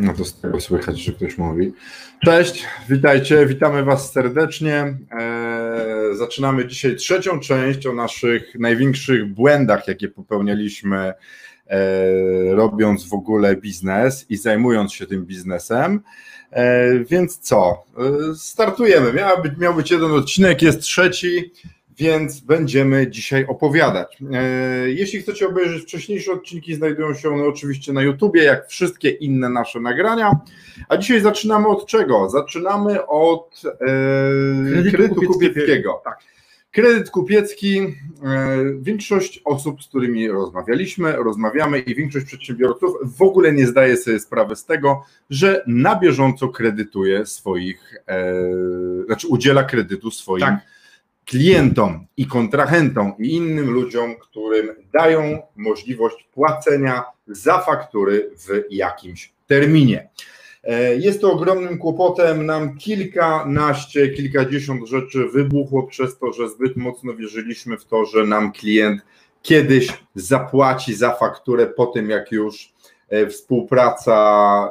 No to z tego słychać, że ktoś mówi. Cześć, witajcie, witamy Was serdecznie. Eee, zaczynamy dzisiaj trzecią część o naszych największych błędach, jakie popełnialiśmy, e, robiąc w ogóle biznes i zajmując się tym biznesem. E, więc co? Startujemy. Miał być, miał być jeden odcinek, jest trzeci więc będziemy dzisiaj opowiadać. E, jeśli chcecie obejrzeć wcześniejsze odcinki, znajdują się one oczywiście na YouTubie, jak wszystkie inne nasze nagrania. A dzisiaj zaczynamy od czego? Zaczynamy od e, kredytu, kredytu kupieckiego. Tak. Kredyt kupiecki, e, większość osób, z którymi rozmawialiśmy, rozmawiamy i większość przedsiębiorców w ogóle nie zdaje sobie sprawy z tego, że na bieżąco kredytuje swoich, znaczy udziela kredytu swoim tak klientom i kontrahentom i innym ludziom, którym dają możliwość płacenia za faktury w jakimś terminie. E, jest to ogromnym kłopotem. Nam kilkanaście, kilkadziesiąt rzeczy wybuchło przez to, że zbyt mocno wierzyliśmy w to, że nam klient kiedyś zapłaci za fakturę po tym, jak już e, współpraca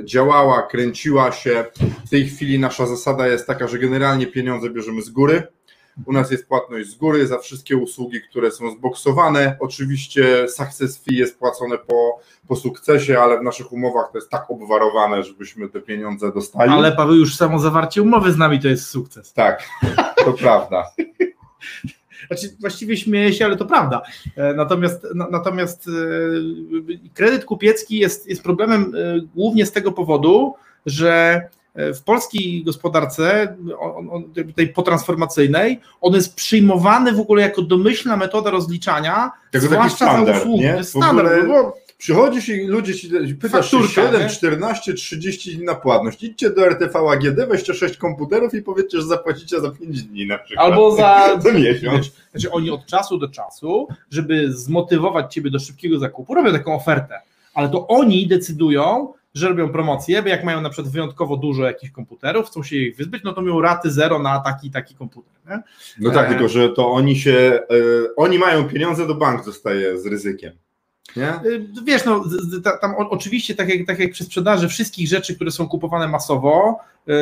e, działała, kręciła się. W tej chwili nasza zasada jest taka, że generalnie pieniądze bierzemy z góry u nas jest płatność z góry za wszystkie usługi, które są zboksowane. Oczywiście success fee jest płacone po, po sukcesie, ale w naszych umowach to jest tak obwarowane, żebyśmy te pieniądze dostali. Ale Paweł, już samo zawarcie umowy z nami to jest sukces. Tak, to prawda. Znaczy, właściwie śmieję się, ale to prawda. E, natomiast, natomiast e, kredyt kupiecki jest, jest problemem e, głównie z tego powodu, że w polskiej gospodarce, on, on, tej potransformacyjnej, on jest przyjmowany w ogóle jako domyślna metoda rozliczania, Tego zwłaszcza standard, za usługi. Nie? Standard, ogóle... bo Przychodzisz i ludzie ci pytasz Fakturka, 7, nie? 14, 30 dni na płatność. Idźcie do RTV AGD, weźcie 6 komputerów i powiedzcie, że zapłacicie za 5 dni na przykład. Albo za, za miesiąc. Znaczy oni od czasu do czasu, żeby zmotywować ciebie do szybkiego zakupu, robią taką ofertę. Ale to oni decydują, że robią promocje, bo jak mają na przykład wyjątkowo dużo jakichś komputerów, chcą się ich wyzbyć, no to mają raty zero na taki taki komputer. Nie? No tak, e... tylko że to oni się, e, oni mają pieniądze, do bank zostaje z ryzykiem. Nie? Y, wiesz, no, tam oczywiście, tak jak, tak jak przy sprzedaży wszystkich rzeczy, które są kupowane masowo, yy,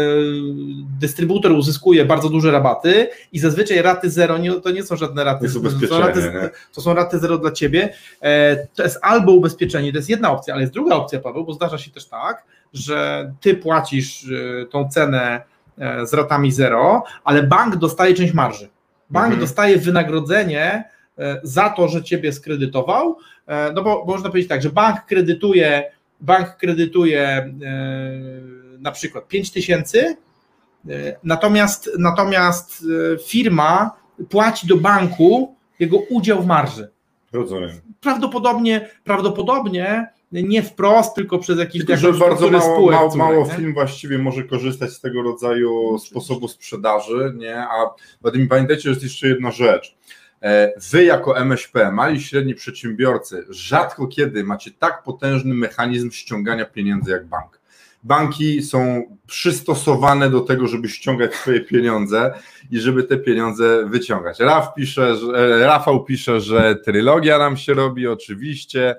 dystrybutor uzyskuje bardzo duże rabaty i zazwyczaj raty zero nie, to nie są żadne raty. To, to, są raty, to są raty zero dla ciebie. E, to jest albo ubezpieczenie, to jest jedna opcja, ale jest druga opcja, Paweł, bo zdarza się też tak, że ty płacisz y, tą cenę e, z ratami zero, ale bank dostaje część marży. Bank mhm. dostaje wynagrodzenie E, za to, że ciebie skredytował, no bo można powiedzieć tak, że bank kredytuje, bank kredytuje e, na przykład 5 tysięcy, natomiast, natomiast firma płaci do banku jego udział w marży. Rozumiem. Prawdopodobnie, prawdopodobnie nie wprost, tylko przez jakiś tylko, że bardzo mało, spółek, mało, mało firm właściwie może korzystać z tego rodzaju no, sposobu sprzedaży, nie? A pamiętajcie, że jest jeszcze jedna rzecz. E, wy jako MŚP, mali i średni przedsiębiorcy, rzadko kiedy macie tak potężny mechanizm ściągania pieniędzy jak bank. Banki są przystosowane do tego, żeby ściągać swoje pieniądze i żeby te pieniądze wyciągać. Raf pisze, że, Rafał pisze, że trylogia nam się robi, oczywiście.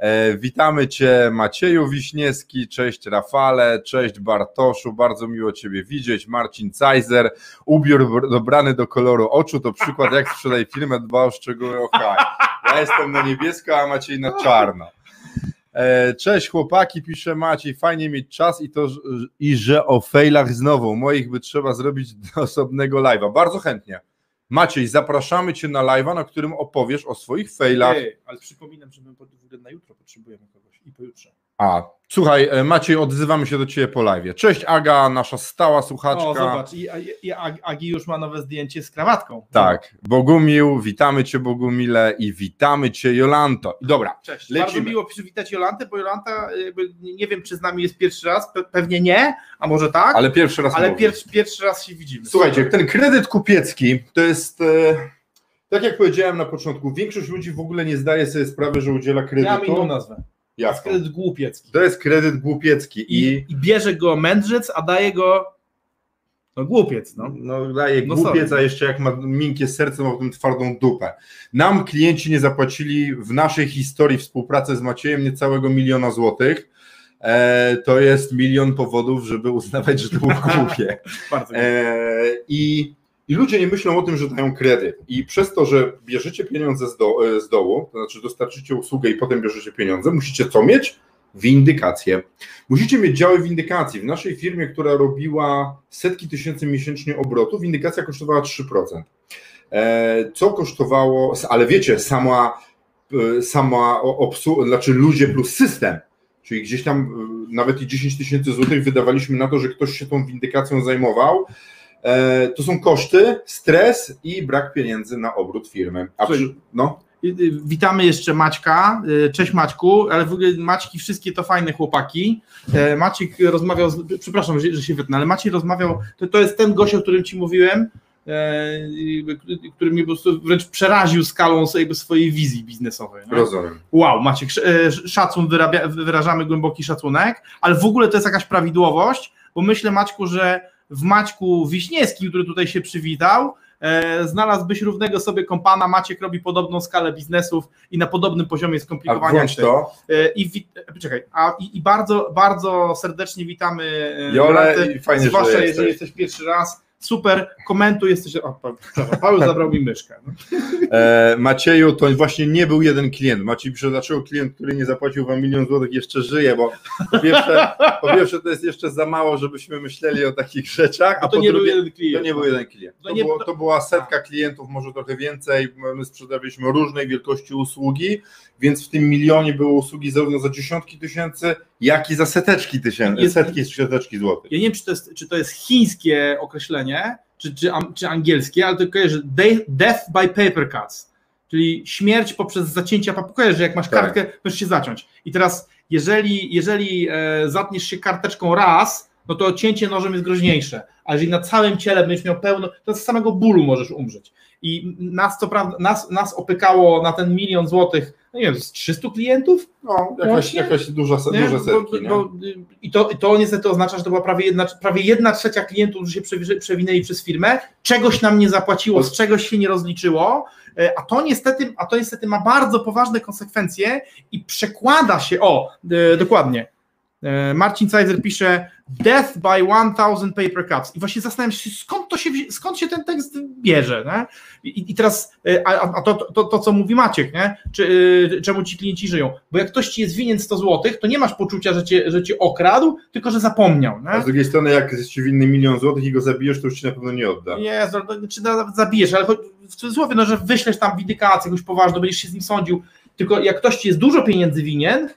E, witamy Cię Macieju Wiśniewski, cześć Rafale, cześć Bartoszu, bardzo miło Ciebie widzieć, Marcin Cajzer, ubiór dobrany do koloru oczu to przykład jak sprzedaj firmę, dba o szczegóły OK. Ja jestem na niebiesko, a Maciej na czarno. E, cześć chłopaki, pisze Maciej, fajnie mieć czas i to, i że o failach znowu, moich by trzeba zrobić do osobnego live'a, bardzo chętnie. Maciej, zapraszamy Cię na live'a, na którym opowiesz o swoich failach. Ej, ale przypominam, że my na jutro potrzebujemy kogoś i pojutrze. A, słuchaj, e, Maciej, odzywamy się do Ciebie po live. Cześć Aga, nasza stała słuchaczka. O, zobacz, i, i Agi już ma nowe zdjęcie z krawatką. Tak, Bogumił, witamy Cię Bogumile i witamy Cię Jolanto. Dobra, Cześć, lecimy. bardzo miło przywitać Jolantę, bo Jolanta, jakby, nie wiem czy z nami jest pierwszy raz, pe pewnie nie, a może tak, ale pierwszy raz ale mówię. pierwszy, raz się widzimy. Słuchajcie, ten kredyt kupiecki to jest, e, tak jak powiedziałem na początku, większość ludzi w ogóle nie zdaje sobie sprawy, że udziela Ja mam inną kredytu. To jest kredyt głupiecki. To jest kredyt głupiecki I, i I bierze go mędrzec, a daje go no głupiec, no. no, daje No głupiec, sorry. a jeszcze jak ma miękkie serce, ma potem twardą dupę. Nam klienci nie zapłacili w naszej historii współpracy z Maciejem niecałego miliona złotych. E, to jest milion powodów, żeby uznawać, że to było głupie. Bardzo E, i, I ludzie nie myślą o tym, że dają kredyt. I przez to, że bierzecie pieniądze z, do, e, z dołu, to znaczy dostarczycie usługę i potem bierzecie pieniądze, musicie co mieć? Windykację. Musicie mieć działy windykacji. W naszej firmie, która robiła setki tysięcy miesięcznie obrotu, windykacja kosztowała 3%. E, co kosztowało, ale wiecie, sama, e, sama obsługa, znaczy ludzie plus system, czyli gdzieś tam nawet i 10 tysięcy złotych wydawaliśmy na to, że ktoś się tą windykacją zajmował. E, To są koszty, stres i brak pieniędzy na obrót firmy. A przy, no, Witamy jeszcze Maćka. Y, Cześć Maćku, ale w ogóle Maćki wszystkie to fajne chłopaki. E, Maciek rozmawiał, z, przepraszam, że, się wytnę, ale Maciej rozmawiał, to, to jest ten gość, o którym Ci mówiłem, e, który mnie po prostu wręcz przeraził skalą swojej wizji biznesowej. nie? rozumiem. Wow, Maciek, sz- e, szacun, wyrabia, wyrażamy głęboki szacunek, ale w ogóle to jest jakaś prawidłowość, bo myślę Maćku, że w Maćku Wiśniewskim, który tutaj się przywitał, e, znalazłbyś równego sobie kompana, Maciek robi podobną skalę biznesów i na podobnym poziomie A skomplikowania. włącz to. E, I, wi- e, czekaj, a, i, i bardzo, bardzo serdecznie witamy Jole, i fajnie, że zwłaszcza jesteś. jeżeli jesteś pierwszy raz. Super, komentuj, jesteś. O, Paweł zabrał mi myszkę. No. E, Macieju, to właśnie nie był jeden klient. Maciej pisze, dlaczego klient, który nie zapłacił wam milion złotych jeszcze żyje, bo po pierwsze, po pierwsze to jest jeszcze za mało, żebyśmy myśleli o takich rzeczach, a to po nie był drugie, jeden klient. to nie był jeden klient. To nie- było, to była setka klientów, może trochę więcej. My sprzedawaliśmy różnej wielkości usługi, więc w tym milionie było usługi zarówno za dziesiątki tysięcy, jak i za seteczki tysięcy, Jest- setki, seteczki złotych. Ja nie wiem, czy to jest, czy to jest chińskie określenie, czy, czy, czy angielskie, ale to kojarzę, de- death by paper cuts, czyli śmierć poprzez zacięcia papieru, że jak masz Tak. kartkę, możesz się zaciąć. I teraz, jeżeli, jeżeli e, zatniesz się karteczką raz, no to cięcie nożem jest groźniejsze, a jeżeli na całym ciele będziesz miał pełno, to z samego bólu możesz umrzeć. I nas, co prawda, nas, nas opykało na ten milion złotych, no nie wiem, z 300 klientów, No, jakaś, jakaś duża, nie? duże setki. Bo, bo, I to, to niestety oznacza, że to była prawie jedna, prawie jedna trzecia klientów, którzy się przewi- przewinęli przez firmę, czegoś nam nie zapłaciło, z czegoś się nie rozliczyło, e, a to niestety, a to niestety ma bardzo poważne konsekwencje i przekłada się, o, e, dokładnie, Marcin Cajzer pisze Death by 1000 paper cuts. I właśnie zastanawiam się, skąd, to się, skąd się ten tekst bierze. Nie? I, I teraz, e, a, a to, to, to, co mówi Maciek, nie? Czy, e, czemu ci klienci żyją? Bo jak ktoś ci jest winien 100 zł, to nie masz poczucia, że cię, że cię okradł, tylko że zapomniał. A z Nie? drugiej strony, jak jest ci winny milion złotych i go zabijesz, to już ci na pewno nie odda. Nie, czy nawet zabijesz, ale w cudzysłowie, no, że wyślesz tam windykację jakąś poważną, będziesz się z nim sądził, tylko jak ktoś ci jest dużo pieniędzy winien,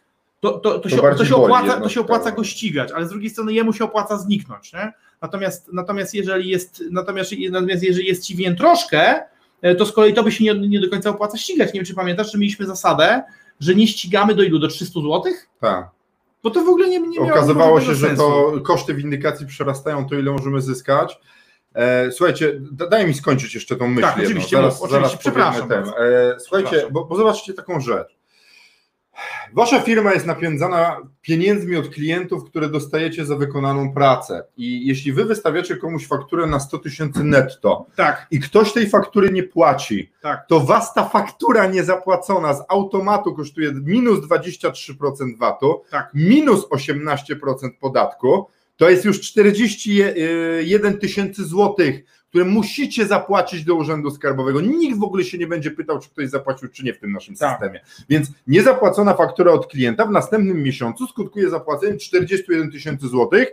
to, to, to, się, to, się, opłaca, to się opłaca go ścigać, ale z drugiej strony jemu się opłaca zniknąć. Nie? Natomiast, natomiast, jeżeli jest, natomiast, natomiast jeżeli jest ci winien troszkę, e, to z kolei to by się nie, nie do końca opłaca ścigać. Nie wiem, czy pamiętasz, że mieliśmy zasadę, że nie ścigamy do ilu? Do 300 zł? Tak. Bo to w ogóle nie, nie miało Okazywało się, że sensu. to koszty windykacji przerastają to, ile możemy zyskać. E, słuchajcie, da, daj mi skończyć jeszcze tą myśl. Tak, oczywiście, zaraz, zaraz oczywiście, powiemy przepraszam ten. E, słuchajcie, Przepraszam. bo, bo zobaczcie taką rzecz. Wasza firma jest napędzana pieniędzmi od klientów, które dostajecie za wykonaną pracę. I jeśli wy wystawiacie komuś fakturę na 100 tysięcy netto Tak, i ktoś tej faktury nie płaci, tak. to was ta faktura niezapłacona z automatu kosztuje minus 23% VAT-u, Tak. minus 18% podatku, to jest już 41 tysięcy złotych, które musicie zapłacić do Urzędu Skarbowego. Nikt w ogóle się nie będzie pytał, czy ktoś zapłacił, czy nie w tym naszym Tak. systemie. Więc niezapłacona faktura od klienta w następnym miesiącu skutkuje zapłaceniem 41 tysięcy złotych.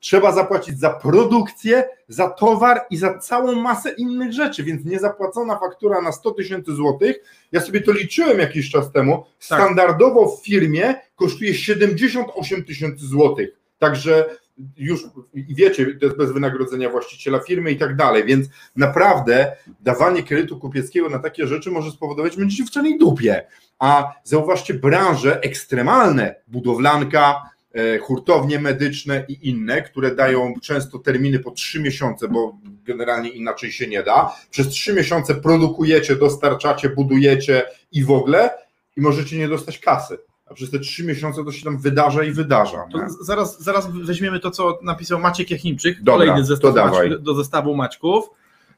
Trzeba zapłacić za produkcję, za towar i za całą masę innych rzeczy, więc niezapłacona faktura na 100 tysięcy złotych, ja sobie to liczyłem jakiś czas temu, Tak. standardowo w firmie kosztuje 78 tysięcy złotych. Także już i wiecie, to jest bez wynagrodzenia właściciela firmy i tak dalej, więc naprawdę dawanie kredytu kupieckiego na takie rzeczy może spowodować, że będziecie w czarnej dupie. A zauważcie branże ekstremalne, budowlanka, e, hurtownie medyczne i inne, które dają często terminy po trzy miesiące, bo generalnie inaczej się nie da. Przez trzy miesiące produkujecie, dostarczacie, budujecie i w ogóle i możecie nie dostać kasy a przez te trzy miesiące to się tam wydarza i wydarza. zaraz, zaraz weźmiemy to, co napisał Maciek Jachimczyk, Dobra, kolejny zestaw do zestawu Maćków.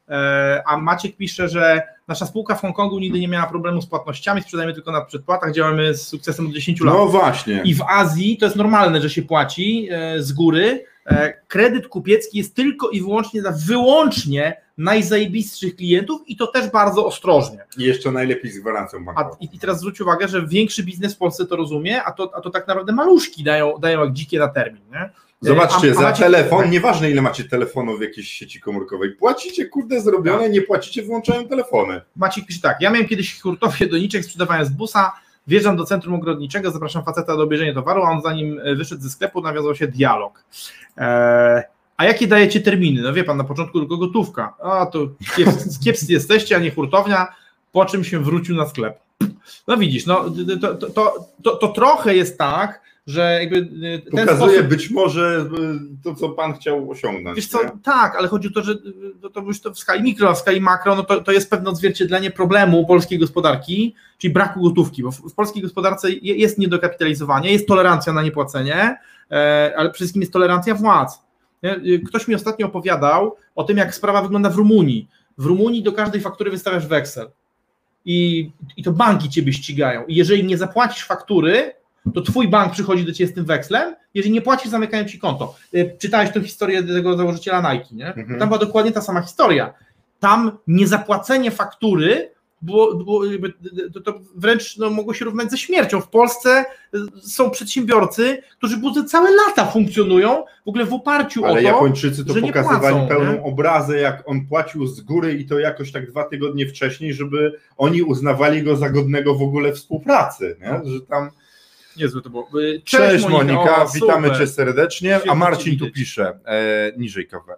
E, a Maciek pisze, że nasza spółka w Hongkongu nigdy nie miała problemu z płatnościami, sprzedajemy tylko na przedpłatach, działamy z sukcesem od 10 lat. No właśnie. I w Azji to jest normalne, że się płaci e, z góry. E, kredyt kupiecki jest tylko i wyłącznie dla wyłącznie najzajebistszych klientów i to też bardzo ostrożnie. I jeszcze najlepiej z gwarancją bankową. A, i, teraz zwróć uwagę, że większy biznes w Polsce to rozumie, a to, a to tak naprawdę maluszki dają, dają jak dzikie na termin. Nie? Zobaczcie, a, a za macie... telefon, nieważne ile macie telefonów w jakiejś sieci komórkowej, płacicie kurde zrobione, tak. nie płacicie, wyłączają telefony. Maciek pisze tak, ja miałem kiedyś hurtowie doniczek, sprzedawałem z busa, wjeżdżam do centrum ogrodniczego, zapraszam faceta do obejrzenia towaru, a on zanim wyszedł ze sklepu nawiązał się dialog. Eee, a jakie dajecie terminy? No wie pan, na początku tylko gotówka. A to kiepscy jesteście, a nie hurtownia, po czym się wrócił na sklep. No widzisz, no to, to, to, to trochę jest tak, że jakby y, ten Pokazuje sposób... być może y, to, co pan chciał osiągnąć. Wiesz co, tak, ale chodzi o to, że to, to już to w skali mikro, a w skali makro, no to, to jest pewne odzwierciedlenie problemu polskiej gospodarki, czyli braku gotówki, bo w, w polskiej gospodarce jest niedokapitalizowanie, jest tolerancja na niepłacenie, e, ale przede wszystkim jest tolerancja władz. Y, ktoś mi ostatnio opowiadał o tym, jak sprawa wygląda w Rumunii. W Rumunii do każdej faktury wystawiasz weksel. I, I to banki ciebie ścigają. I jeżeli nie zapłacisz faktury, to twój bank przychodzi do ciebie z tym wekslem, jeżeli nie płacisz, zamykają ci konto. Y, czytałeś tę historię tego założyciela Nike, nie? Mhm. Tam była dokładnie ta sama historia. Tam niezapłacenie faktury było, było to, to, wręcz no, mogło się równać ze śmiercią. W Polsce są przedsiębiorcy, którzy przez całe lata funkcjonują w ogóle w oparciu Ale o to, Japończycy to pokazywali płacą, pełną nie? obrazę, jak on płacił z góry i to jakoś tak dwa tygodnie wcześniej, żeby oni uznawali go za godnego w ogóle współpracy, nie? No. że tam Niezłe to było. Cześć, Cześć Monika, o, witamy Cię serdecznie. A Marcin tu pisze, e, niżej kawę.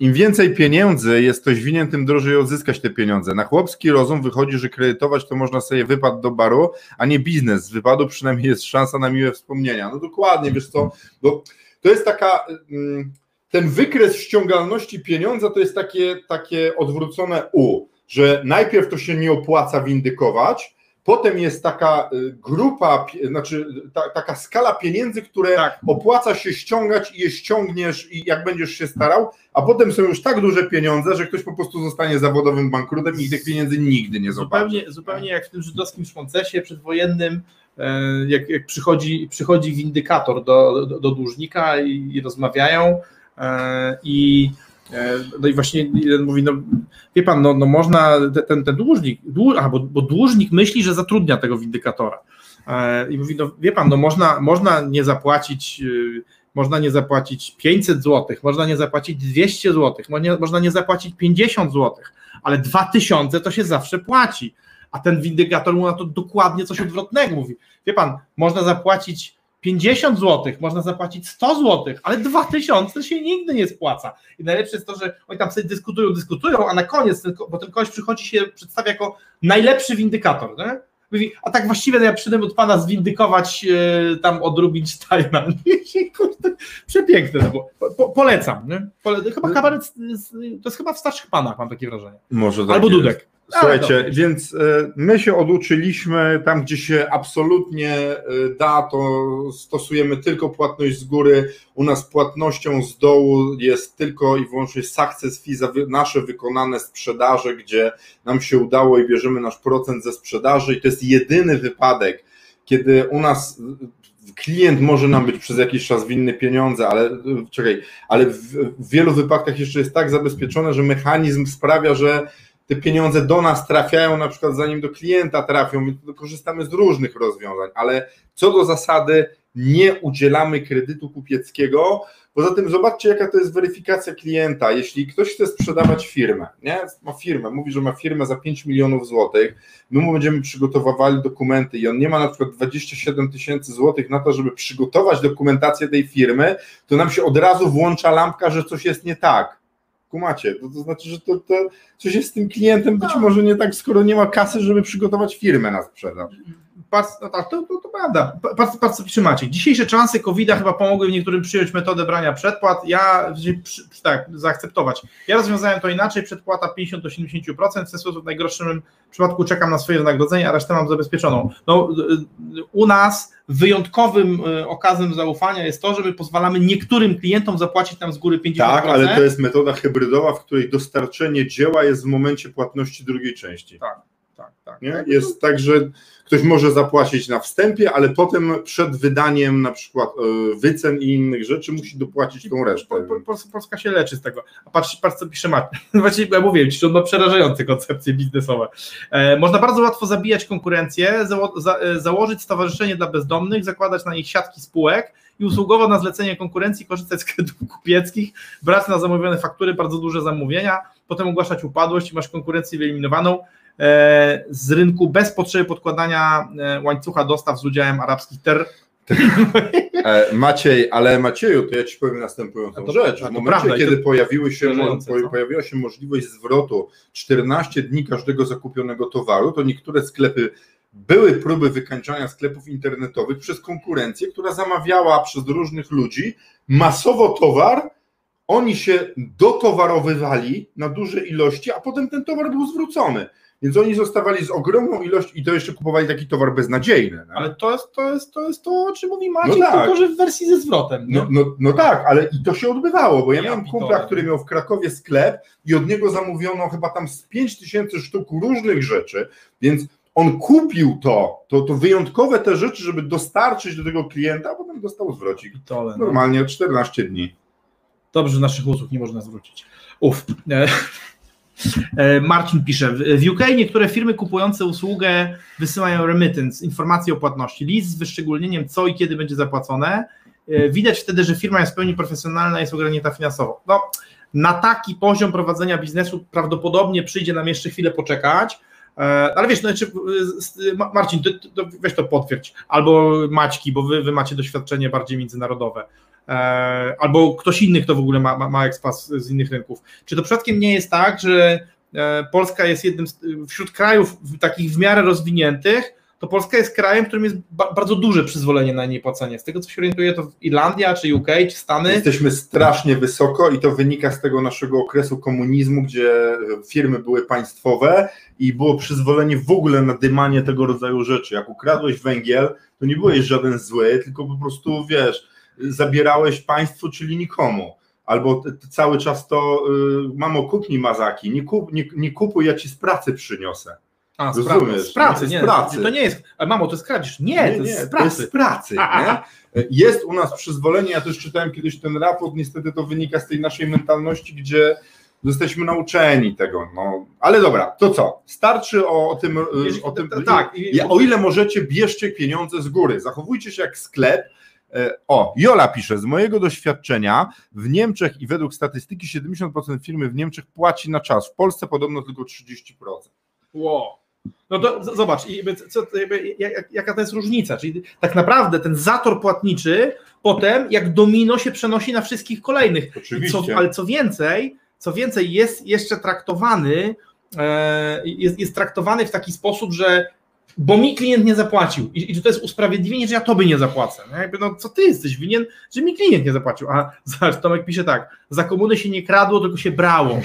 Im więcej pieniędzy jest ktoś winien, tym drożej odzyskać te pieniądze. Na chłopski rozum wychodzi, że kredytować to można sobie wypad do baru, a nie biznes. Z wypadu przynajmniej jest szansa na miłe wspomnienia. No dokładnie, wiesz co, bo to jest taka... Mm, ten wykres ściągalności pieniądza to jest takie, takie odwrócone U, że najpierw to się nie opłaca windykować, Potem jest taka y, grupa, znaczy ta, taka skala pieniędzy, które tak. opłaca się ściągać i je ściągniesz i jak będziesz się starał, a potem są już tak duże pieniądze, że ktoś po prostu zostanie zawodowym bankrutem i tych pieniędzy nigdy nie zobaczy. Zupełnie, zupełnie jak w tym żydowskim szmoncesie przedwojennym, e, jak, jak przychodzi, przychodzi windykator do, do, do dłużnika i, i rozmawiają e, i E, no i właśnie jeden mówi, no wie pan, no, no można, ten, ten dłużnik, dłu, a, bo, bo dłużnik myśli, że zatrudnia tego windykatora. E, I mówi, no wie pan, no można, można nie zapłacić, y, można nie zapłacić 500 zł, można nie zapłacić 200 zł, można nie zapłacić 50 zł, ale 2000 to się zawsze płaci. A ten windykator mu na to dokładnie coś odwrotnego mówi. Wie pan, można zapłacić 50 zł, można zapłacić 100 zł, ale 2000 się nigdy nie spłaca. I najlepsze jest to, że oni tam sobie dyskutują, dyskutują, a na koniec, bo ten kogoś przychodzi się przedstawia jako najlepszy windykator. Nie? Mówi, a tak właściwie ja przyjdę od pana zwindykować e, tam od Rubinsteina. Kurde, przepiękne to było. Po, polecam. Nie? Pole, chyba kabaret, to jest chyba w starszych panach, mam takie wrażenie. Może tak Albo Dudek. Jest. Słuchajcie, więc e, my się oduczyliśmy, tam gdzie się absolutnie e, da, to stosujemy tylko płatność z góry. U nas płatnością z dołu jest tylko i wyłącznie success fee za nasze wykonane sprzedaże, gdzie nam się udało i bierzemy nasz procent ze sprzedaży i to jest jedyny wypadek, kiedy u nas klient może nam być przez jakiś czas winny pieniądze, ale czekaj, ale w, w wielu wypadkach jeszcze jest tak zabezpieczone, że mechanizm sprawia, że te pieniądze do nas trafiają, na przykład zanim do klienta trafią, my korzystamy z różnych rozwiązań, ale co do zasady nie udzielamy kredytu kupieckiego. Poza tym zobaczcie, jaka to jest weryfikacja klienta. Jeśli ktoś chce sprzedawać firmę, nie? ma firmę, mówi, że ma firmę za 5 milionów złotych, my mu będziemy przygotowywali dokumenty i on nie ma na przykład 27 tysięcy złotych na to, żeby przygotować dokumentację tej firmy, to nam się od razu włącza lampka, że coś jest nie tak. Kumacie, to, to znaczy, że to, to coś jest z tym klientem być może nie tak, skoro nie ma kasy, żeby przygotować firmę na sprzedaż patrz, no tak, to, to, to prawda. Patrz, patrz co pisze Maciek. Dzisiejsze czasy covid chyba pomogły niektórym przyjąć metodę brania przedpłat. Ja, tak, zaakceptować. Ja rozwiązałem to inaczej, przedpłata 50 do 70%, w ten sposób w najgorszym przypadku czekam na swoje wynagrodzenie, a resztę mam zabezpieczoną. No, u nas wyjątkowym e, okazem zaufania jest to, że my pozwalamy niektórym klientom zapłacić nam z góry 50%. Tak, ale to jest metoda hybrydowa, w której dostarczenie dzieła jest w momencie płatności drugiej części. Tak, tak, tak. Nie? Jest tak, że ktoś może zapłacić na wstępie, ale potem przed wydaniem na przykład e, wycen i innych rzeczy musi dopłacić tą resztę. Polska się leczy z tego. A patrz, patrz co pisze Martin. Właściwie ja mówię że on ma przerażające koncepcje biznesowe. E, można bardzo łatwo zabijać konkurencję, e, założyć stowarzyszenie dla bezdomnych, zakładać na nich siatki spółek i usługowo na zlecenie konkurencji korzystać z kredytów kupieckich, brać na zamówione faktury bardzo duże zamówienia, potem ogłaszać upadłość i masz konkurencję wyeliminowaną. E, z rynku bez potrzeby podkładania e, łańcucha dostaw z udziałem arabskich ter. E, Maciej, ale Macieju, to ja Ci powiem następującą to, rzecz. W momencie, prawda, kiedy pojawiły się, po, pojawiła się możliwość zwrotu 14 dni każdego zakupionego towaru, to niektóre sklepy były próby wykańczania sklepów internetowych przez konkurencję, która zamawiała przez różnych ludzi masowo towar, oni się dotowarowywali na duże ilości, a potem ten towar był zwrócony. Więc oni zostawali z ogromną ilością i to jeszcze kupowali taki towar beznadziejny. No? Ale to jest, to, jest, to jest to, o czym mówi Maciek, no tak. tylko że w wersji ze zwrotem. No, no, no, tak, ale i to się odbywało, bo ja, ja miałem kumpla, który miał w Krakowie sklep i od niego zamówiono chyba tam z 5 tysięcy sztuk różnych rzeczy, więc on kupił to, to, to wyjątkowe te rzeczy, żeby dostarczyć do tego klienta, a potem dostał zwrocik. Pitole, no. Normalnie 14 dni. Dobrze, że naszych usług nie można zwrócić. Uf. E, Marcin pisze, w UK niektóre firmy kupujące usługę wysyłają remittance, informacje o płatności, list z wyszczególnieniem co i kiedy będzie zapłacone. E, widać wtedy, że firma jest w pełni profesjonalna jest ogarnięta finansowo. No, na taki poziom prowadzenia biznesu prawdopodobnie przyjdzie nam jeszcze chwilę poczekać, e, ale wiesz, znaczy, Marcin, to, to weź to potwierdź, albo Maćki, bo wy, wy macie doświadczenie bardziej międzynarodowe. E, albo ktoś inny, kto w ogóle ma, ma, ma ekspas z innych rynków. Czy to przypadkiem nie jest tak, że e, Polska jest jednym z, wśród krajów takich w miarę rozwiniętych, to Polska jest krajem, w którym jest ba bardzo duże przyzwolenie na niepłacenie. Z tego co się orientuję, to Irlandia, czy UK, czy Stany. Jesteśmy strasznie wysoko i to wynika z tego naszego okresu komunizmu, gdzie firmy były państwowe i było przyzwolenie w ogóle na dymanie tego rodzaju rzeczy. Jak ukradłeś węgiel, to nie byłeś żaden zły, tylko po prostu wiesz zabierałeś państwu, czyli nikomu. Albo cały czas to y, mamo, kup mi mazaki, nie, kup, nie, nie kupuj, ja ci z pracy przyniosę. A, Rozumiesz? Z pracy, nie, z pracy. To nie jest, mamo, to jest kradzież. Nie, nie, to, jest z pracy. to jest z pracy. Nie? Jest u nas przyzwolenie, ja też czytałem kiedyś ten raport, niestety to wynika z tej naszej mentalności, gdzie jesteśmy nauczeni tego. No. Ale dobra, to co? Starczy o, o tym. o tym tak, o ile możecie, bierzcie pieniądze z góry. Zachowujcie się jak sklep, o, Jola pisze, z mojego doświadczenia w Niemczech i według statystyki 70% firmy w Niemczech płaci na czas, w Polsce podobno tylko 30%. Wow. No to zobacz, co, jaka to jest różnica. Czyli tak naprawdę ten zator płatniczy potem jak domino się przenosi na wszystkich kolejnych. Oczywiście. Co, ale co więcej, co więcej, jest jeszcze traktowany, e, jest, jest traktowany w taki sposób, że bo mi klient nie zapłacił i, i to jest usprawiedliwienie, że ja tobie nie zapłacę. Jakby, no co ty jesteś winien, że mi klient nie zapłacił. A zobacz, Tomek pisze tak, za komuny się nie kradło, tylko się brało.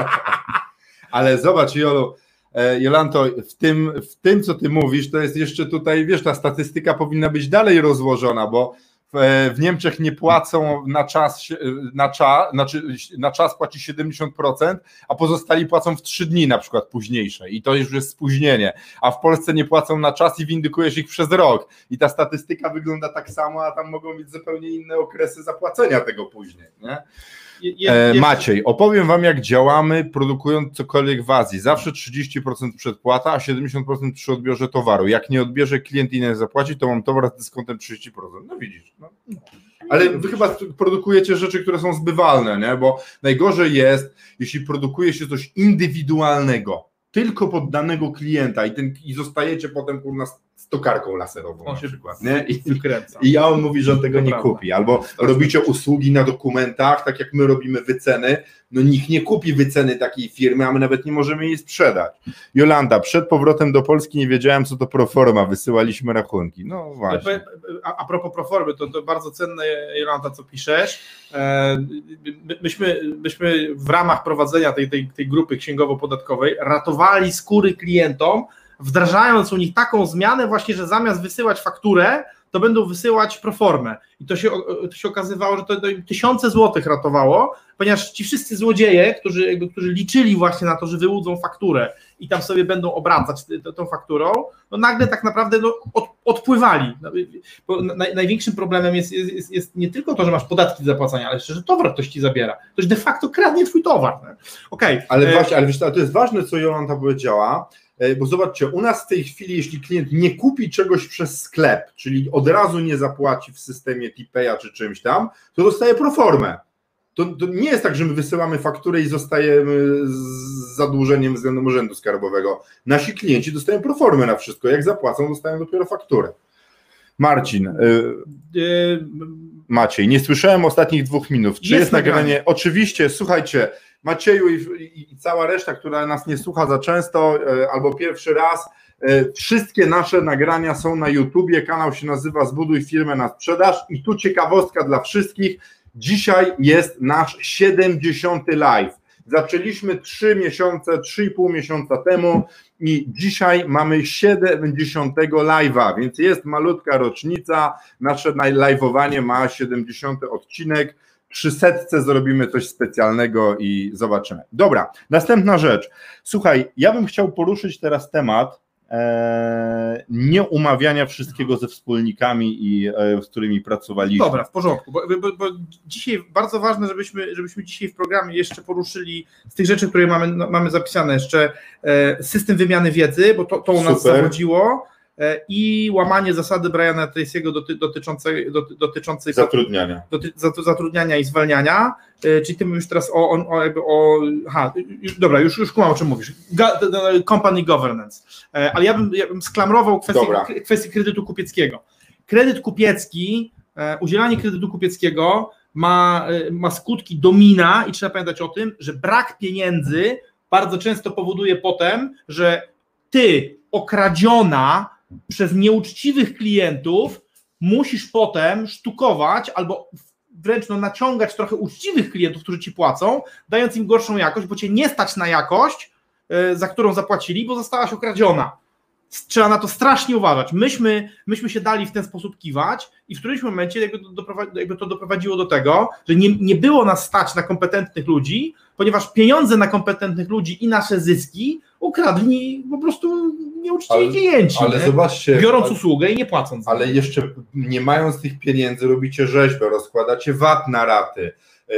Ale zobacz, Jolu, e, Jolanto, w tym, w tym, co ty mówisz, to jest jeszcze tutaj, wiesz, ta statystyka powinna być dalej rozłożona, bo w Niemczech nie płacą na czas, na czas, znaczy na czas płaci 70%, a pozostali płacą w 3 dni na przykład późniejsze. I to już jest spóźnienie, a w Polsce nie płacą na czas i windykujesz ich przez rok. I ta statystyka wygląda tak samo, a tam mogą być zupełnie inne okresy zapłacenia tego później, nie? E, Maciej, opowiem Wam, jak działamy, produkując cokolwiek w Azji. Zawsze 30% przedpłata, a 70% przy odbiorze towaru. Jak nie odbierze klient i nie zapłaci, to mam towar z dyskontem 30%. No widzisz. No. Ale Wy chyba produkujecie rzeczy, które są zbywalne, nie? bo najgorzej jest, jeśli produkuje się coś indywidualnego, tylko pod danego klienta i, ten, i zostajecie potem kurna tokarką laserową On na się przykład. Nie? I, i ja on mówi, że on tego nie prawda. kupi. Albo robicie usługi na dokumentach, tak jak my robimy wyceny. No nikt nie kupi wyceny takiej firmy, a my nawet nie możemy jej sprzedać. Jolanda, przed powrotem do Polski nie wiedziałem, co to proforma, wysyłaliśmy rachunki. No właśnie. A, a propos proformy, to, to bardzo cenne, Jolanta, co piszesz. E, my- myśmy, myśmy w ramach prowadzenia tej, tej, tej grupy księgowo-podatkowej ratowali skóry klientom, wdrażając u nich taką zmianę właśnie, że zamiast wysyłać fakturę, to będą wysyłać proformę. I to się, o- to się okazywało, że to, to tysiące złotych ratowało, ponieważ ci wszyscy złodzieje, którzy, jakby, którzy liczyli właśnie na to, że wyłudzą fakturę i tam sobie będą obracać tą fakturą, no nagle tak naprawdę no, od, odpływali. No, naj, największym problemem jest, jest, jest, nie tylko to, że masz podatki do zapłacenia, ale jeszcze, że towar ktoś ci zabiera. Ktoś de facto kradnie twój towar. Okej. Ale e, właśnie, ale wiesz, to jest ważne, co Jolanta powiedziała, e, bo zobaczcie, u nas w tej chwili, jeśli klient nie kupi czegoś przez sklep, czyli od razu nie zapłaci w systemie Tipeya czy czymś tam, to dostaje proformę. To, to nie jest tak, że my wysyłamy fakturę i zostajemy z zadłużeniem względem urzędu skarbowego. Nasi klienci dostają proformę na wszystko. Jak zapłacą, dostają dopiero fakturę. Marcin, y, e, Maciej, nie słyszałem ostatnich dwóch minut. Czy Jest jest, nagranie? nagranie. Oczywiście, słuchajcie, Macieju i, i, i cała reszta, która nas nie słucha za często e, albo pierwszy raz, e, wszystkie nasze nagrania są na YouTubie. Kanał się nazywa Zbuduj firmę na sprzedaż. I tu ciekawostka dla wszystkich. Dzisiaj jest nasz 70. live. Zaczęliśmy 3 miesiące, 3,5 miesiąca temu i dzisiaj mamy 70 live'a, więc jest malutka rocznica. Nasze live'owanie ma 70 odcinek. Przy setce zrobimy coś specjalnego i zobaczymy. Dobra, następna rzecz. Słuchaj, ja bym chciał poruszyć teraz temat e, nieumawiania wszystkiego ze wspólnikami, i, e, z którymi pracowaliśmy. Dobra, w porządku, bo, bo, bo dzisiaj bardzo ważne, żebyśmy, żebyśmy dzisiaj w programie jeszcze poruszyli z tych rzeczy, które mamy, no, mamy zapisane jeszcze e, system wymiany wiedzy, bo to, to u nas Super. zawodziło i łamanie zasady Briana Tracy'ego doty, dotyczącej, doty, dotyczącej Zatrudniania. doty, zat- zatrudniania i zwalniania, e, czyli ty mówisz teraz o, o, o, jakby o aha, już, dobra, już, już kumam o czym mówisz, company governance, E, ale ja bym, ja bym sklamrował kwestię, Dobra. kwestię kredytu kupieckiego. Kredyt kupiecki, e, udzielanie kredytu kupieckiego ma, e, ma skutki domina i trzeba pamiętać o tym, że brak pieniędzy bardzo często powoduje potem, że ty okradziona przez nieuczciwych klientów musisz potem sztukować albo wręcz no, naciągać trochę uczciwych klientów, którzy ci płacą, dając im gorszą jakość, bo cię nie stać na jakość, e, za którą zapłacili, bo zostałaś okradziona. Trzeba na to strasznie uważać. Myśmy, myśmy się dali w ten sposób kiwać i w którymś momencie jakby to, doprowadziło do tego, że nie, nie było nas stać na kompetentnych ludzi, ponieważ pieniądze na kompetentnych ludzi i nasze zyski ukradli po prostu nieuczciwi Ale- klienci, Ale nie? zobaczcie, biorąc usługę i nie płacąc. ale jeszcze nie mając tych pieniędzy robicie rzeźbę, rozkładacie VAT na raty, e,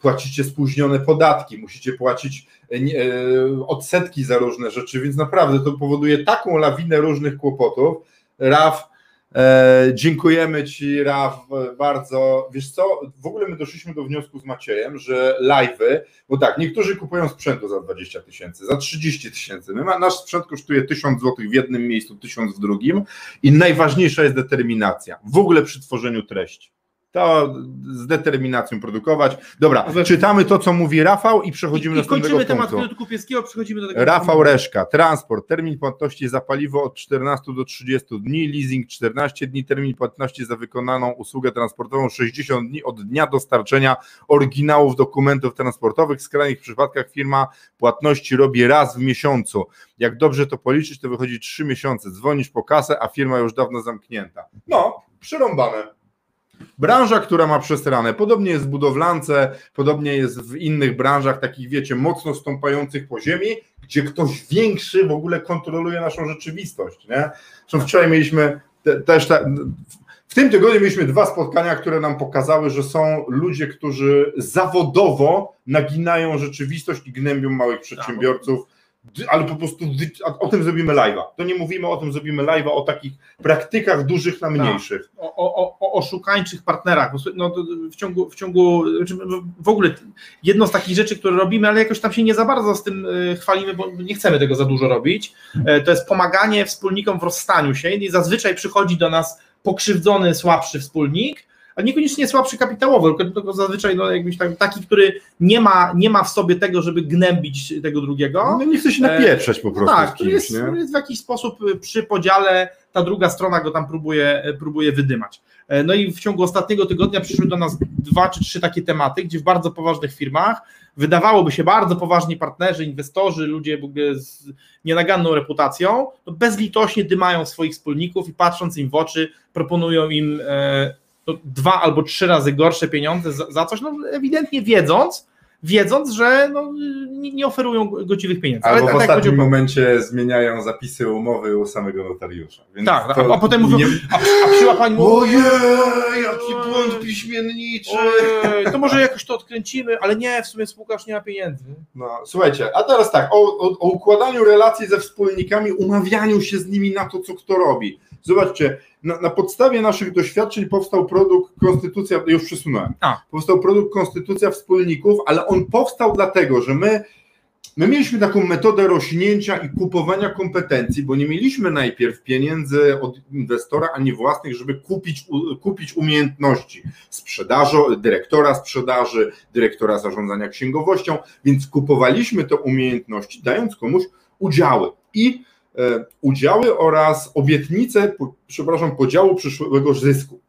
płacicie spóźnione podatki, musicie płacić e, e, odsetki za różne rzeczy, więc naprawdę to powoduje taką lawinę różnych kłopotów. Raf, e, dziękujemy Ci Raf bardzo. Wiesz co, w ogóle my doszliśmy do wniosku z Maciejem, że live'y, bo tak, niektórzy kupują sprzętu za 20 tysięcy, za 30 tysięcy. My Nasz sprzęt kosztuje 1000 zł w jednym miejscu, 1000 w drugim i najważniejsza jest determinacja w ogóle przy tworzeniu treści. To z determinacją produkować. Dobra, Ze- czytamy to, co mówi Rafał i przechodzimy I, do kończymy następnego temat punktu. kredytu kupieckiego, przechodzimy do tego. Rafał Reszka, transport, termin płatności za paliwo od 14 do 30 dni, leasing 14 dni, termin płatności za wykonaną usługę transportową 60 dni od dnia dostarczenia oryginałów dokumentów transportowych. W skrajnych przypadkach firma płatności robi raz w miesiącu. Jak dobrze to policzyć, to wychodzi 3 miesiące. Dzwonisz po kasę, a firma już dawno zamknięta. No, przerąbane. Branża, która ma przesrane. Podobnie jest w budowlance, podobnie jest w innych branżach, takich wiecie, mocno stąpających po ziemi, gdzie ktoś większy w ogóle kontroluje naszą rzeczywistość. Nie? Zresztą wczoraj mieliśmy te, też ta, W tym tygodniu mieliśmy dwa spotkania, które nam pokazały, że są ludzie, którzy zawodowo naginają rzeczywistość i gnębią małych przedsiębiorców ale po prostu o tym zrobimy live'a. To nie mówimy o tym, zrobimy live'a, o takich praktykach dużych na tak. mniejszych. Tak. O, o, o oszukańczych partnerach. No, w ciągu, w ciągu, znaczy, w ogóle jedno z takich rzeczy, które robimy, ale jakoś tam się nie za bardzo z tym e, chwalimy, bo nie chcemy tego za dużo robić, e, to jest pomaganie wspólnikom w rozstaniu się i zazwyczaj przychodzi do nas pokrzywdzony, słabszy wspólnik, a niekoniecznie słabszy kapitałowo, tylko zazwyczaj no, jakbyś tak, taki, który nie ma, nie ma w sobie tego, żeby gnębić tego drugiego. No nie chce się napieprzeć po prostu. Tak, który jest, jest, w jakiś sposób przy podziale, ta druga strona go tam próbuje, próbuje wydymać. E, no i w ciągu ostatniego tygodnia przyszły do nas dwa czy trzy takie tematy, gdzie w bardzo poważnych firmach wydawałoby się bardzo poważni partnerzy, inwestorzy, ludzie z nienaganną reputacją, no bezlitośnie dymają swoich wspólników i patrząc im w oczy proponują im e, dwa albo trzy razy gorsze pieniądze za, za coś, no ewidentnie wiedząc, wiedząc, że no, nie, oferują godziwych pieniędzy. Albo Ale w tak, tak ostatnim momencie zmieniają zapisy umowy u samego notariusza. Więc tak, a, a potem mówią, nie... a, a przyła pani mówi, ojej, jaki błąd piśmienniczy. Ojej, to może jakoś to odkręcimy, ale nie, w sumie spółka już nie ma pieniędzy. No, słuchajcie, a teraz tak, o, o, o układaniu relacji ze wspólnikami, umawianiu się z nimi na to, co kto robi. Zobaczcie, na, na, podstawie naszych doświadczeń powstał produkt Konstytucja, już przesunąłem, A. powstał produkt Konstytucja Wspólników, ale on powstał dlatego, że my My mieliśmy taką metodę rośnięcia i kupowania kompetencji, bo nie mieliśmy najpierw pieniędzy od inwestora ani własnych, żeby kupić, kupić umiejętności sprzedaży, dyrektora sprzedaży, dyrektora zarządzania księgowością, więc kupowaliśmy te umiejętności, dając komuś udziały. I udziały oraz obietnice, przepraszam, podziału przyszłego zysku.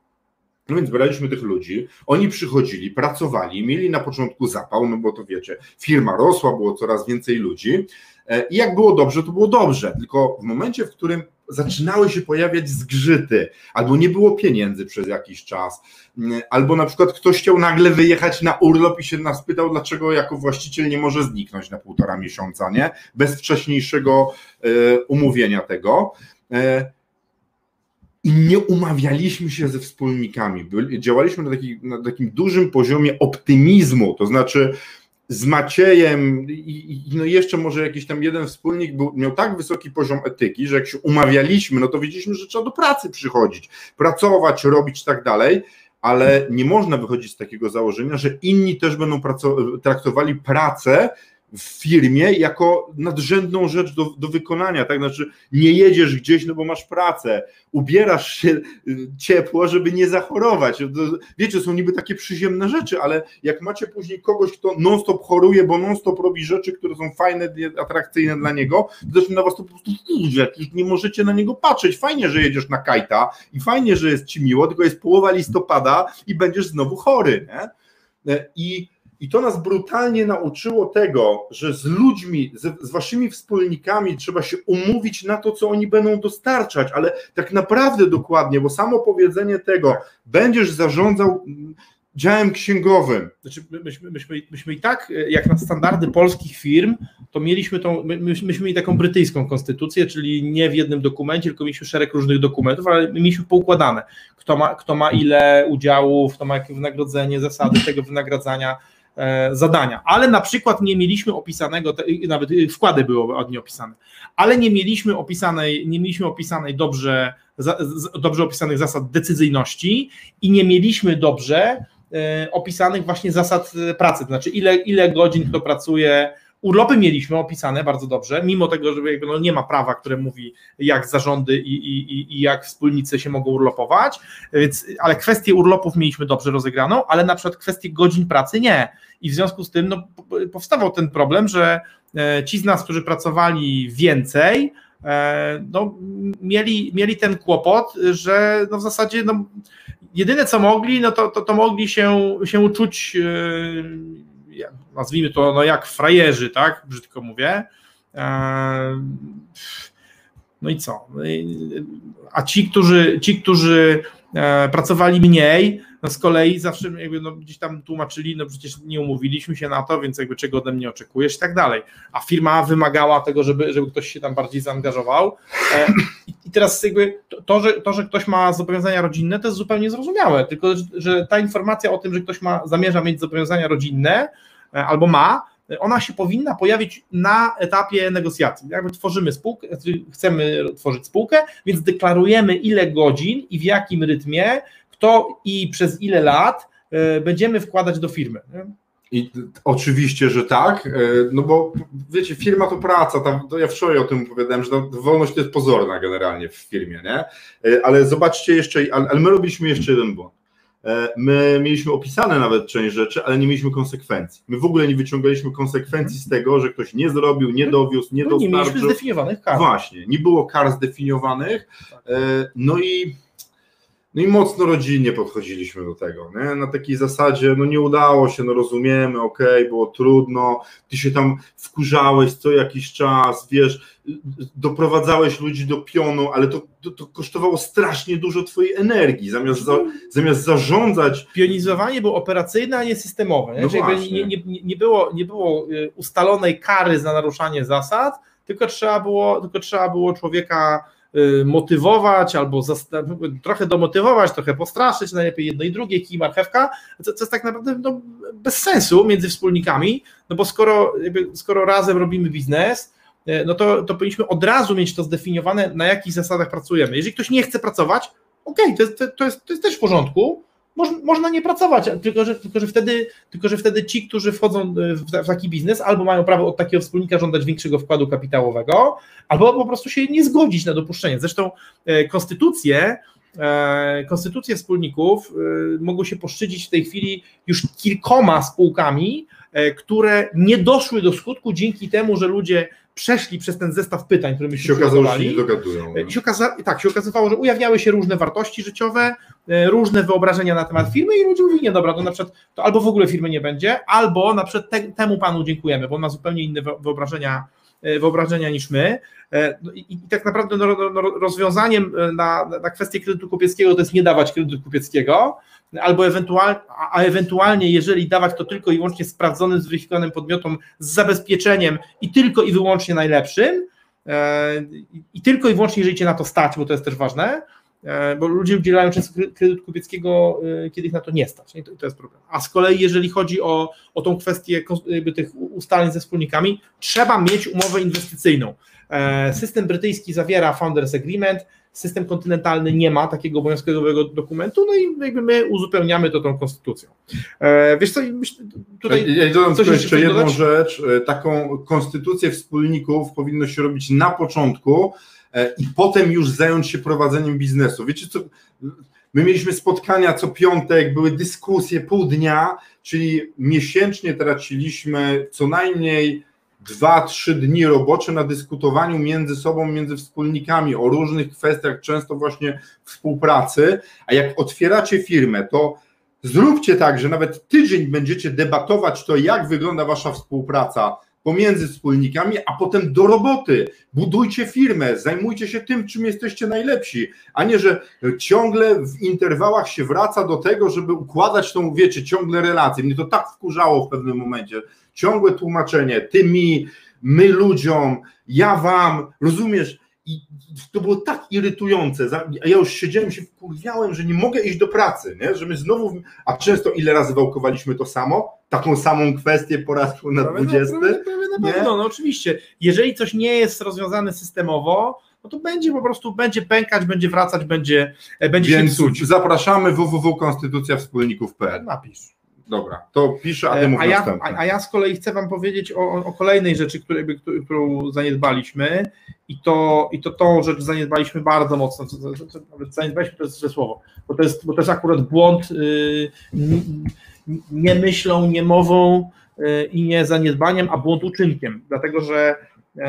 No więc braliśmy tych ludzi, oni przychodzili, pracowali, mieli na początku zapał, no bo to wiecie, firma rosła, było coraz więcej ludzi e, i jak było dobrze, to było dobrze, tylko w momencie, w którym zaczynały się pojawiać zgrzyty, albo nie było pieniędzy przez jakiś czas, albo na przykład ktoś chciał nagle wyjechać na urlop i się nas pytał, dlaczego jako właściciel nie może zniknąć na półtora miesiąca, nie? Bez wcześniejszego e, umówienia tego. E, I nie umawialiśmy się ze wspólnikami. Działaliśmy na, taki, na takim dużym poziomie optymizmu, to znaczy z Maciejem i, i no jeszcze może jakiś tam jeden wspólnik był, miał tak wysoki poziom etyki, że jak się umawialiśmy, no to wiedzieliśmy, że trzeba do pracy przychodzić, pracować, robić tak dalej, ale nie można wychodzić z takiego założenia, że inni też będą traktowali pracę w firmie jako nadrzędną rzecz do, do wykonania, tak? Znaczy nie jedziesz gdzieś, no bo masz pracę, ubierasz się y, ciepło, żeby nie zachorować. Wiecie, są niby takie przyziemne rzeczy, ale jak macie później kogoś, kto non-stop choruje, bo non-stop robi rzeczy, które są fajne, atrakcyjne dla niego, to zaczyna was to po prostu wkurzać, nie możecie na niego patrzeć. Fajnie, że jedziesz na kajta i fajnie, że jest ci miło, tylko jest połowa listopada i będziesz znowu chory, nie? I i to nas brutalnie nauczyło tego, że z ludźmi, z, z, waszymi wspólnikami trzeba się umówić na to, co oni będą dostarczać, ale tak naprawdę dokładnie, bo samo powiedzenie tego, będziesz zarządzał działem księgowym. Znaczy, myśmy, myśmy, myśmy i tak, jak na standardy polskich firm, to mieliśmy tą, my, myśmy mieli taką brytyjską konstytucję, czyli nie w jednym dokumencie, tylko mieliśmy szereg różnych dokumentów, ale mieliśmy poukładane, kto ma, kto ma ile udziałów, kto ma jakie wynagrodzenie, zasady tego wynagradzania, E, zadania, ale na przykład nie mieliśmy opisanego, nawet wkłady były ładnie opisane, ale nie mieliśmy opisanej, nie mieliśmy opisanej dobrze, dobrze opisanych zasad decyzyjności i nie mieliśmy dobrze e, opisanych właśnie zasad pracy, to znaczy ile, ile godzin kto pracuje, Urlopy mieliśmy opisane bardzo dobrze, mimo tego, że jakby no nie ma prawa, które mówi, jak zarządy i, i, i jak wspólnicy się mogą urlopować, więc, ale kwestię urlopów mieliśmy dobrze rozegraną, ale na przykład kwestię godzin pracy nie. I w związku z tym no, powstawał ten problem, że e, ci z nas, którzy pracowali więcej, e, no, mieli, mieli ten kłopot, że no w zasadzie no, jedyne co mogli, no to, to, to mogli się, się e, nazwijmy to, no jak frajerzy, tak, brzydko mówię. No i co? No a ci, którzy, ci, którzy e, pracowali mniej, no z kolei zawsze jakby no gdzieś tam tłumaczyli, no przecież nie umówiliśmy się na to, więc jakby czego ode mnie oczekujesz i tak dalej. A firma wymagała tego, żeby, żeby ktoś się tam bardziej zaangażował. E, I teraz jakby to że, to, że ktoś ma zobowiązania rodzinne, to jest zupełnie zrozumiałe, tylko że ta informacja o tym, że ktoś ma, zamierza mieć zobowiązania rodzinne e, albo ma, ona się powinna pojawić na etapie negocjacji. Jakby tworzymy spółkę, znaczy chcemy tworzyć spółkę, więc deklarujemy ile godzin i w jakim rytmie, kto i przez ile lat e, będziemy wkładać do firmy. I oczywiście, że tak, e, no bo wiecie, firma to praca, tam, to ja wczoraj o tym opowiadałem, że wolność to jest pozorna generalnie w firmie, nie? E, ale zobaczcie jeszcze, ale my robiliśmy jeszcze jeden błąd. My mieliśmy opisane nawet część rzeczy, ale nie mieliśmy konsekwencji. My w ogóle nie wyciągaliśmy konsekwencji z tego, że ktoś nie zrobił, nie dowiózł, nie no dostarczył. Nie mieliśmy zdefiniowanych kar. Właśnie, nie było kar zdefiniowanych. No i no i mocno rodzinnie podchodziliśmy do tego, nie? na takiej zasadzie, no nie udało się, no rozumiemy, okej, okay, było trudno, ty się tam wkurzałeś co jakiś czas, wiesz, doprowadzałeś ludzi do pionu, ale to, to, to kosztowało strasznie dużo twojej energii, zamiast, za, zamiast zarządzać... Pionizowanie było operacyjne, a nie systemowe, nie? No nie, nie, nie, było, nie było y, ustalonej kary za naruszanie zasad, tylko trzeba było, tylko trzeba było człowieka motywować albo trochę domotywować, trochę postraszyć, najlepiej jedno i drugie, kij, marchewka, co, co jest tak naprawdę no, bez sensu między wspólnikami, no bo skoro, skoro razem robimy biznes, y, no to, to powinniśmy od razu mieć to zdefiniowane, na jakich zasadach pracujemy. Jeżeli ktoś nie chce pracować, okej, okay, to, jest, to, jest, to jest też w porządku, można nie pracować, tylko że, tylko, że wtedy, tylko że wtedy ci, którzy wchodzą w, taki biznes, albo mają prawo od takiego wspólnika żądać większego wkładu kapitałowego, albo po prostu się nie zgodzić na dopuszczenie. Zresztą e, konstytucje, e, konstytucje wspólników e, mogą się poszczycić w tej chwili już kilkoma spółkami, które nie doszły do skutku dzięki temu, że ludzie przeszli przez ten zestaw pytań, które myśmy się okazało, że się nie dogadują. No. Się okaza tak, się okazywało, że ujawniały się różne wartości życiowe, e, różne wyobrażenia na temat firmy i ludzie mówili, nie dobra, to na przykład to albo w ogóle firmy nie będzie, albo na przykład te, temu panu dziękujemy, bo on ma zupełnie inne wyobrażenia e, wyobrażenia niż my. E, no I, i tak naprawdę no, no rozwiązaniem na, na kwestię kredytu kupieckiego to jest nie dawać kredytu kupieckiego, albo ewentualnie, a ewentualnie, jeżeli dawać to tylko i wyłącznie sprawdzonym, zweryfikowanym podmiotom z zabezpieczeniem i tylko i wyłącznie najlepszym, e, i tylko i wyłącznie, jeżeli cię na to stać, bo to jest też ważne, bo ludzie udzielają często kredytu kupieckiego, e, kiedy ich na to nie stać. I to, to jest problem. A z kolei, jeżeli chodzi o, o tą kwestię tych ustaleń ze wspólnikami, trzeba mieć umowę inwestycyjną. System brytyjski zawiera Founders Agreement, System kontynentalny nie ma takiego obowiązkowego dokumentu, no i jakby my uzupełniamy to tą konstytucją. E, wiesz co, tutaj... Ja dodam coś jeszcze jedną dodać? rzecz. E, taką konstytucję wspólników powinno się robić na początku e, i potem już zająć się prowadzeniem biznesu. Wiecie co, my mieliśmy spotkania co piątek, były dyskusje pół dnia, czyli miesięcznie traciliśmy co najmniej dwa, trzy dni robocze na dyskutowaniu między sobą, między wspólnikami o różnych kwestiach, często właśnie współpracy, a jak otwieracie firmę, to zróbcie tak, że nawet tydzień będziecie debatować to, jak wygląda wasza współpraca pomiędzy wspólnikami, a potem do roboty. Budujcie firmę, zajmujcie się tym, czym jesteście najlepsi, a nie, że ciągle w interwałach się wraca do tego, żeby układać tą, wiecie, ciągle relacje. Mnie to tak wkurzało w pewnym momencie, ciągłe tłumaczenie, ty mi, my ludziom, ja wam, rozumiesz? I to było tak irytujące. Ja już siedziałem się wkurwiałem, że nie mogę iść do pracy, nie? że my znowu, a często ile razy wałkowaliśmy to samo, taką samą kwestię po raz na 20. Prawie, prawie na pewno, no oczywiście. Jeżeli coś nie jest rozwiązane systemowo, no to będzie po prostu, będzie pękać, będzie wracać, będzie, będzie Więc się psuć. zapraszamy www.konstytucjawspólników.pl Napisz. Dobra, to piszę, a ty a ja, a, a, ja z kolei chcę Wam powiedzieć o, o kolejnej rzeczy, której, którą zaniedbaliśmy i to, i to tą rzecz zaniedbaliśmy bardzo mocno. Nawet zaniedbaliśmy to jest słowo, bo to jest, bo to jest akurat błąd yy, nie myślą, nie mową yy, i nie zaniedbaniem, a błąd uczynkiem, dlatego że yy,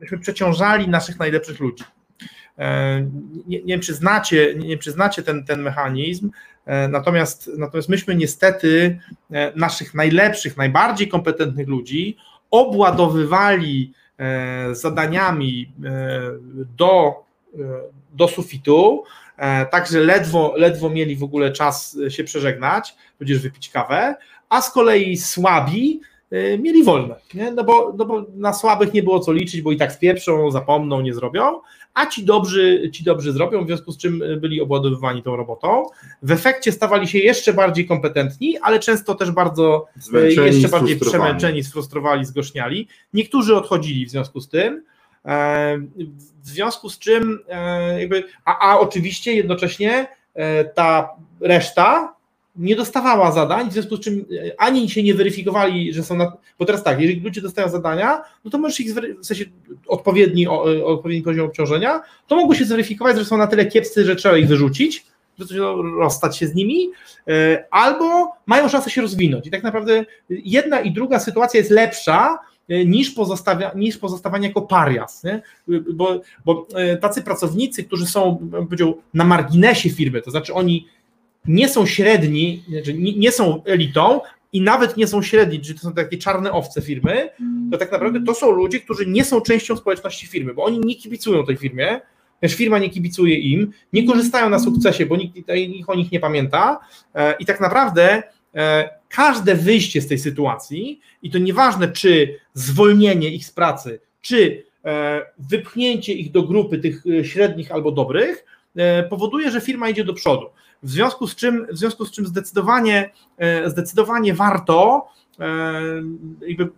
myśmy przeciążali naszych najlepszych ludzi. E, nie, nie, nie wiem, czy znacie ten, ten mechanizm, e, natomiast, natomiast myśmy niestety e, naszych najlepszych, najbardziej kompetentnych ludzi obładowywali zadaniami do, do sufitu e, także ledwo, ledwo mieli w ogóle czas się przeżegnać, tudzież wypić kawę, a z kolei słabi mieli wolne, nie? No, bo, no bo na słabych nie było co liczyć, bo i tak spieprzą, zapomną, nie zrobią, a ci dobrzy, ci dobrzy zrobią, w związku z czym byli obładowywani tą robotą. W efekcie stawali się jeszcze bardziej kompetentni, ale często też bardzo Zmęczeni, jeszcze bardziej przemęczeni, sfrustrowali, zgorzniali. Niektórzy odchodzili w związku z tym. E, w związku z czym, e, jakby, a, a oczywiście jednocześnie e, ta reszta nie dostawała zadań, w związku z czym ani się nie weryfikowali, że są na. Bo teraz tak, jeżeli ludzie dostają zadania, no to możesz ich w sensie odpowiedni, odpowiedni poziom obciążenia, to mogło się zweryfikować, że są na tyle kiepscy, że trzeba ich wyrzucić, rozstać się z nimi, albo mają szansę się rozwinąć. I tak naprawdę jedna i druga sytuacja jest lepsza, niż, pozostawia, niż pozostawanie jako parias. Nie? Bo, bo e, tacy pracownicy, którzy są powiedział, na marginesie firmy, to znaczy oni nie są średni, znaczy nie, nie są elitą, i nawet nie są średni, czyli to są takie czarne owce firmy, to tak naprawdę to są ludzie, którzy nie są częścią społeczności firmy, bo oni nie kibicują tej firmie, też firma nie kibicuje im, nie korzystają na sukcesie, bo nikt, nikt o nich nie pamięta e, i tak naprawdę każde wyjście z tej sytuacji, i to nieważne, czy zwolnienie ich z pracy, czy e, wypchnięcie ich do grupy tych e, średnich albo dobrych, e, powoduje, że firma idzie do przodu. W związku z czym, w związku z czym zdecydowanie, zdecydowanie warto jakby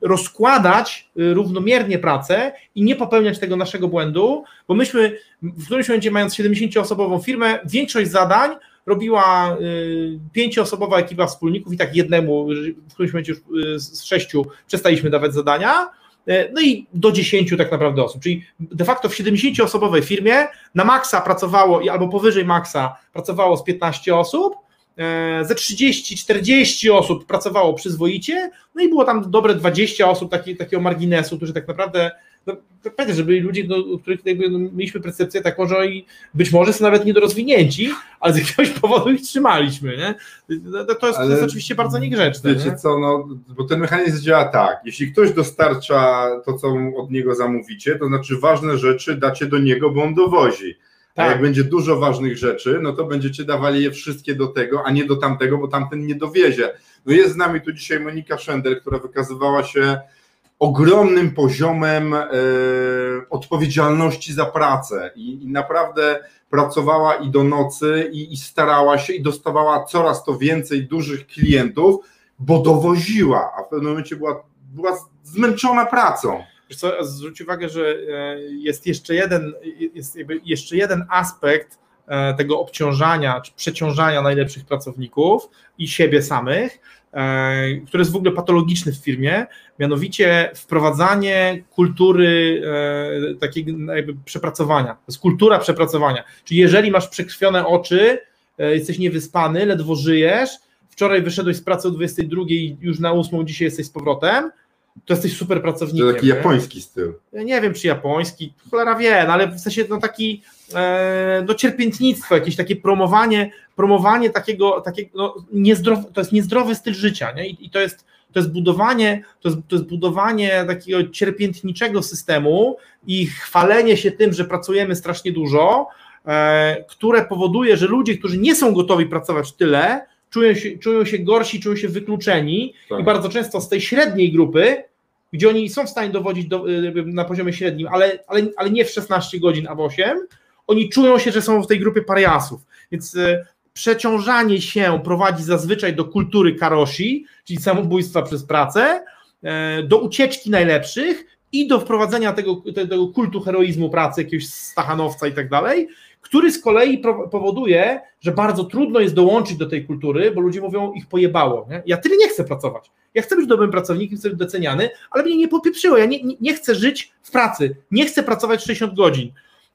rozkładać równomiernie pracę i nie popełniać tego naszego błędu, bo myśmy w którymś momencie mając 70-osobową firmę, większość zadań robiła y, pięcioosobowa ekipa wspólników i tak jednemu, w którymś momencie już y, z sześciu przestaliśmy dawać zadania, y, no i do dziesięciu tak naprawdę osób, czyli de facto w 70-osobowej firmie na maksa pracowało, albo powyżej maksa pracowało z 15 osób, ze 30-40 osób pracowało przyzwoicie, no i było tam dobre 20 osób taki, takiego marginesu, którzy tak naprawdę no, pamiętaj, że byli ludzie, no, których jakby, no, mieliśmy percepcję taką, że oni być może są nawet niedorozwinięci, ale z jakiegoś powodu ich trzymaliśmy, nie? To jest, to jest oczywiście bardzo niegrzeczne. Wiecie nie? co, no, bo ten mechanizm działa tak, jeśli ktoś dostarcza to, co od niego zamówicie, to znaczy ważne rzeczy dacie do niego, bo on dowozi. Tak. A jak będzie dużo ważnych rzeczy, no to będziecie dawali je wszystkie do tego, a nie do tamtego, bo tamten nie dowiezie. No jest z nami tu dzisiaj Monika Szender, która wykazywała się ogromnym poziomem e, odpowiedzialności za pracę i, naprawdę pracowała i do nocy i, starała się i dostawała coraz to więcej dużych klientów, bo dowoziła, a w pewnym momencie była, była zmęczona pracą. Wiesz co, zwróć uwagę, że e, jest jeszcze jeden, jest jeszcze jeden aspekt e, tego obciążania czy przeciążania najlepszych pracowników i siebie samych, który jest w ogóle patologiczny w firmie, mianowicie wprowadzanie kultury e, takiego jakby przepracowania. To jest kultura przepracowania. Czyli jeżeli masz przekrwione oczy, e, jesteś niewyspany, ledwo żyjesz, wczoraj wyszedłeś z pracy o 22 i już na 8 dzisiaj jesteś z powrotem, to jesteś super pracownikiem. To taki japoński styl. Ja nie wiem, czy japoński, cholera wie, no ale w sensie no taki e, no cierpiętnictwo, jakieś takie promowanie, promowanie takiego, takiego no, niezdrowy, to jest niezdrowy styl życia, nie? I, i to jest to jest budowanie, to jest, to jest budowanie takiego cierpiętniczego systemu i chwalenie się tym, że pracujemy strasznie dużo, e, które powoduje, że ludzie, którzy nie są gotowi pracować tyle, czują się, czują się gorsi, czują się wykluczeni tak. i bardzo często z tej średniej grupy, gdzie oni są w stanie dowodzić do, y, na poziomie średnim, ale, ale, ale nie w 16 godzin, a w 8, oni czują się, że są w tej grupie pariasów. Więc y, przeciążanie się prowadzi zazwyczaj do kultury karoshi, czyli samobójstwa przez pracę, y, do ucieczki najlepszych i do wprowadzenia tego, tego kultu heroizmu pracy, jakiegoś stachanowca i tak dalej, który z kolei powoduje, że bardzo trudno jest dołączyć do tej kultury, bo ludzie mówią, ich pojebało. Nie? Ja tyle nie chcę pracować. Ja chcę być dobrym pracownikiem, chcę być doceniany, ale mnie nie popieprzyło. Ja nie, nie chcę żyć w pracy, nie chcę pracować 60 godzin.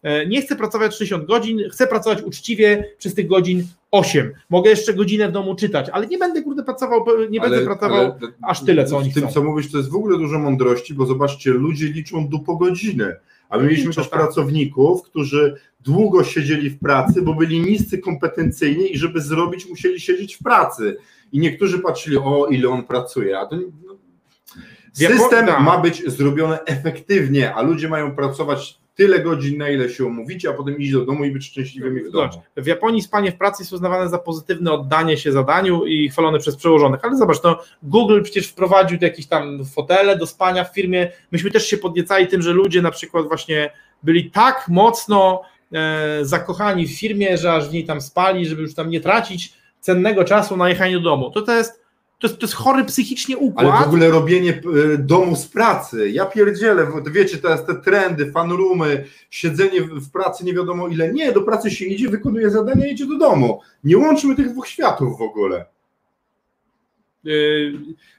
E, nie chcę pracować 60 godzin, chcę pracować uczciwie przez tych godzin 8. Mogę jeszcze godzinę w domu czytać, ale nie będę kurde pracował, nie ale, będę pracował ale, aż tyle, co oni chcą. W tym, co mówisz, to jest w ogóle dużo mądrości, bo zobaczcie, ludzie liczą do po godziny. A my mieliśmy też tak. pracowników, którzy długo siedzieli w pracy, bo byli niscy kompetencyjnie i żeby zrobić, musieli siedzieć w pracy. I niektórzy patrzyli, o ile on pracuje, a to no, system ma być zrobiony efektywnie, a ludzie mają pracować tyle godzin, na ile się umówicie, a potem iść do domu i być szczęśliwymi w domu. W Japonii spanie w pracy jest uznawane za pozytywne oddanie się zadaniu i chwalone przez przełożonych, ale zobacz, to Google przecież wprowadził jakieś tam fotele do spania w firmie, myśmy też się podniecali tym, że ludzie na przykład właśnie byli tak mocno e, zakochani w firmie, że aż w niej tam spali, żeby już tam nie tracić cennego czasu na jechanie do domu. To, to jest to jest, to jest chory psychicznie układ. Ale w ogóle robienie e, domu z pracy. Ja pierdzielę, wiecie, teraz te trendy, fanroomy, siedzenie w pracy nie wiadomo ile. Nie, do pracy się idzie, wykonuje zadania, idzie do domu. Nie łączmy tych dwóch światów w ogóle. Yy,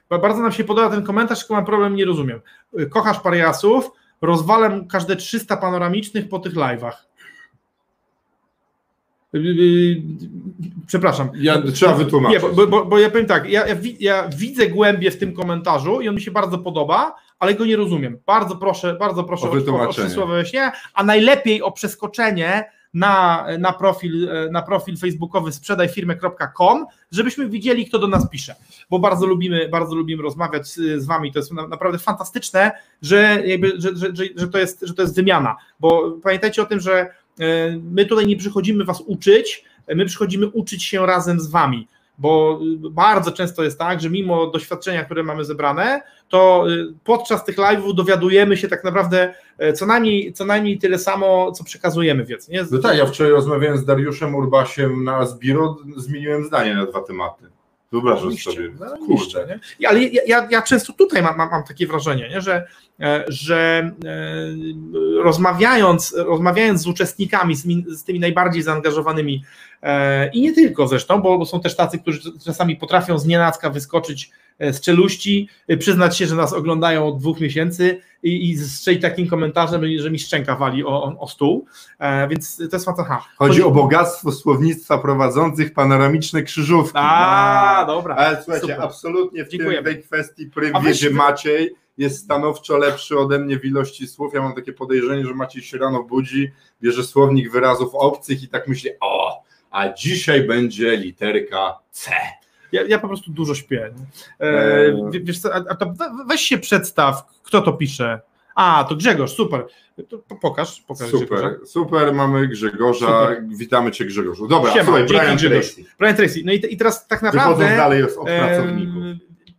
bardzo nam się podoba ten komentarz, tylko mam problem, nie rozumiem. Yy, kochasz pariasów, rozwalę każde 300 panoramicznych po tych live'ach. Yy, przepraszam. Ja, trzeba wytłumaczyć. Nie, bo, bo, bo ja powiem tak, ja, ja, ja, widzę głębie w tym komentarzu i on mi się bardzo podoba, ale go nie rozumiem. Bardzo proszę, bardzo proszę o, o, o, o wyjaśnienia, a najlepiej o przeskoczenie na, na, profil, na profil facebookowy sprzedajfirmę.com, żebyśmy widzieli, kto do nas pisze, bo bardzo lubimy, bardzo lubimy rozmawiać z, z wami, to jest naprawdę fantastyczne, że, jakby, że, że, że, że, to jest, że to jest wymiana, bo pamiętajcie o tym, że my tutaj nie przychodzimy was uczyć, my przychodzimy uczyć się razem z wami bo bardzo często jest tak, że mimo doświadczenia, które mamy zebrane, to podczas tych live'ów dowiadujemy się tak naprawdę e, co najmniej, co najmniej tyle samo, co przekazujemy wiedzę. Nie? No tak, ja wczoraj rozmawiałem z Dariuszem Urbasiem na Zbiro, zmieniłem zdanie na dwa tematy. Wyobrażasz sobie. No, Kurde. Nie? Ale ja, ja, ja, często tutaj mam, mam, mam takie wrażenie, nie? Że, e, że e, rozmawiając, rozmawiając z uczestnikami, z, tymi najbardziej zaangażowanymi e, i nie tylko zresztą, bo, są też tacy, którzy czasami potrafią z nienacka wyskoczyć z czeluści, przyznać się, że nas oglądają od dwóch miesięcy i, i strzelić takim komentarzem, że mi szczęka wali o, o stół, e, więc to jest fantastyczne. Chodzi, Chodzi o bogactwo słownictwa prowadzących panoramiczne krzyżówki. A, no. dobra. Ale słuchajcie, super. absolutnie w tym, tej kwestii prym wiedzie Maciej jest stanowczo lepszy ode mnie w ilości słów. Ja mam takie podejrzenie, że Maciej się rano budzi, bierze słownik wyrazów obcych i tak myśli, o, a dzisiaj będzie literka C. Ja, ja po prostu dużo śpię. E, wiesz co, a, a to weź się przedstaw, kto to pisze. A, to Grzegorz, super. To, pokaż, pokaż Super, Grzegorza. super, mamy Grzegorza. Super. Witamy Cię Grzegorzu. Dobra, Siema, słuchaj, Brian Tracy. Brian Tracy. No i, i teraz tak naprawdę... Wychodząc dalej od pracowników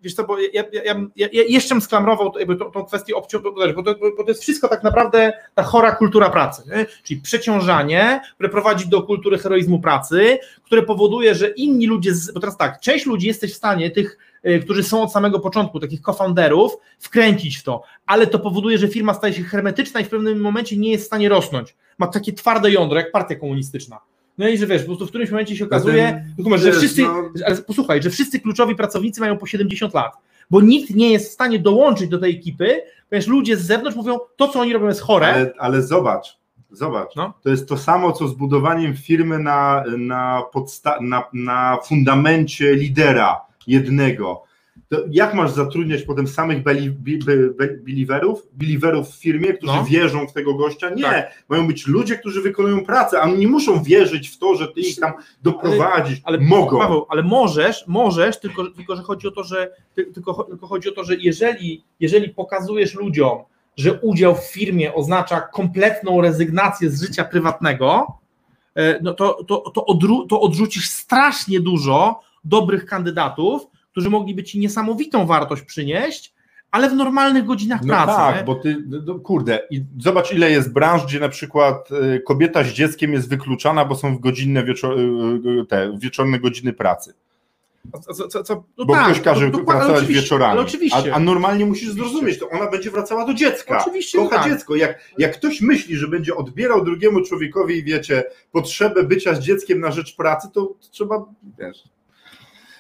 wiesz co, bo ja, ja, ja, ja jeszcze bym sklamrował jakby tą, tą kwestię obciążenia, bo to, bo to jest wszystko tak naprawdę ta chora kultura pracy, nie? czyli przeciążanie, które prowadzi do kultury heroizmu pracy, które powoduje, że inni ludzie, bo teraz tak, część ludzi jesteś w stanie, tych, y, którzy są od samego początku, takich co-founderów, wkręcić w to, ale to powoduje, że firma staje się hermetyczna i w pewnym momencie nie jest w stanie rosnąć. Ma takie twarde jądro, jak partia komunistyczna. No i że wiesz, po prostu w którymś momencie się okazuje, że wszyscy, no... ale posłuchaj, że wszyscy kluczowi pracownicy mają po 70 lat, bo nikt nie jest w stanie dołączyć do tej ekipy, ponieważ ludzie z zewnątrz mówią, to co oni robią jest chore. Ale, ale zobacz, zobacz, no. to jest to samo, co z budowaniem firmy na, na, podsta- na, na fundamencie lidera jednego jak masz zatrudniać potem samych believerów, believerów w firmie, którzy no. wierzą w tego gościa? Nie, tak. mają być ludzie, którzy wykonują pracę, a oni nie muszą wierzyć w to, że ty ich tam doprowadzisz. Ale, ale mogą. Paweł, ale możesz, możesz, tylko, tylko że chodzi o to, że tylko, tylko chodzi o to, że jeżeli, jeżeli pokazujesz ludziom, że udział w firmie oznacza kompletną rezygnację z życia prywatnego, e, no to, to, to, odru, to odrzucisz strasznie dużo dobrych kandydatów, którzy mogliby ci niesamowitą wartość przynieść, ale w normalnych godzinach no pracy. Tak, nie? bo ty, no, kurde, i zobacz ile jest branż, gdzie na przykład y, kobieta z dzieckiem jest wykluczana, bo są w godzinne wieczor, y, te wieczorne godziny pracy. Co, co, co, no bo tak, ktoś każe pracować wieczorami. A, a, normalnie musisz zrozumieć, to ona będzie wracała do dziecka. Oczywiście. Kocha tak. dziecko. Jak, jak ktoś myśli, że będzie odbierał drugiemu człowiekowi, wiecie, potrzebę bycia z dzieckiem na rzecz pracy, to, to trzeba, wiesz,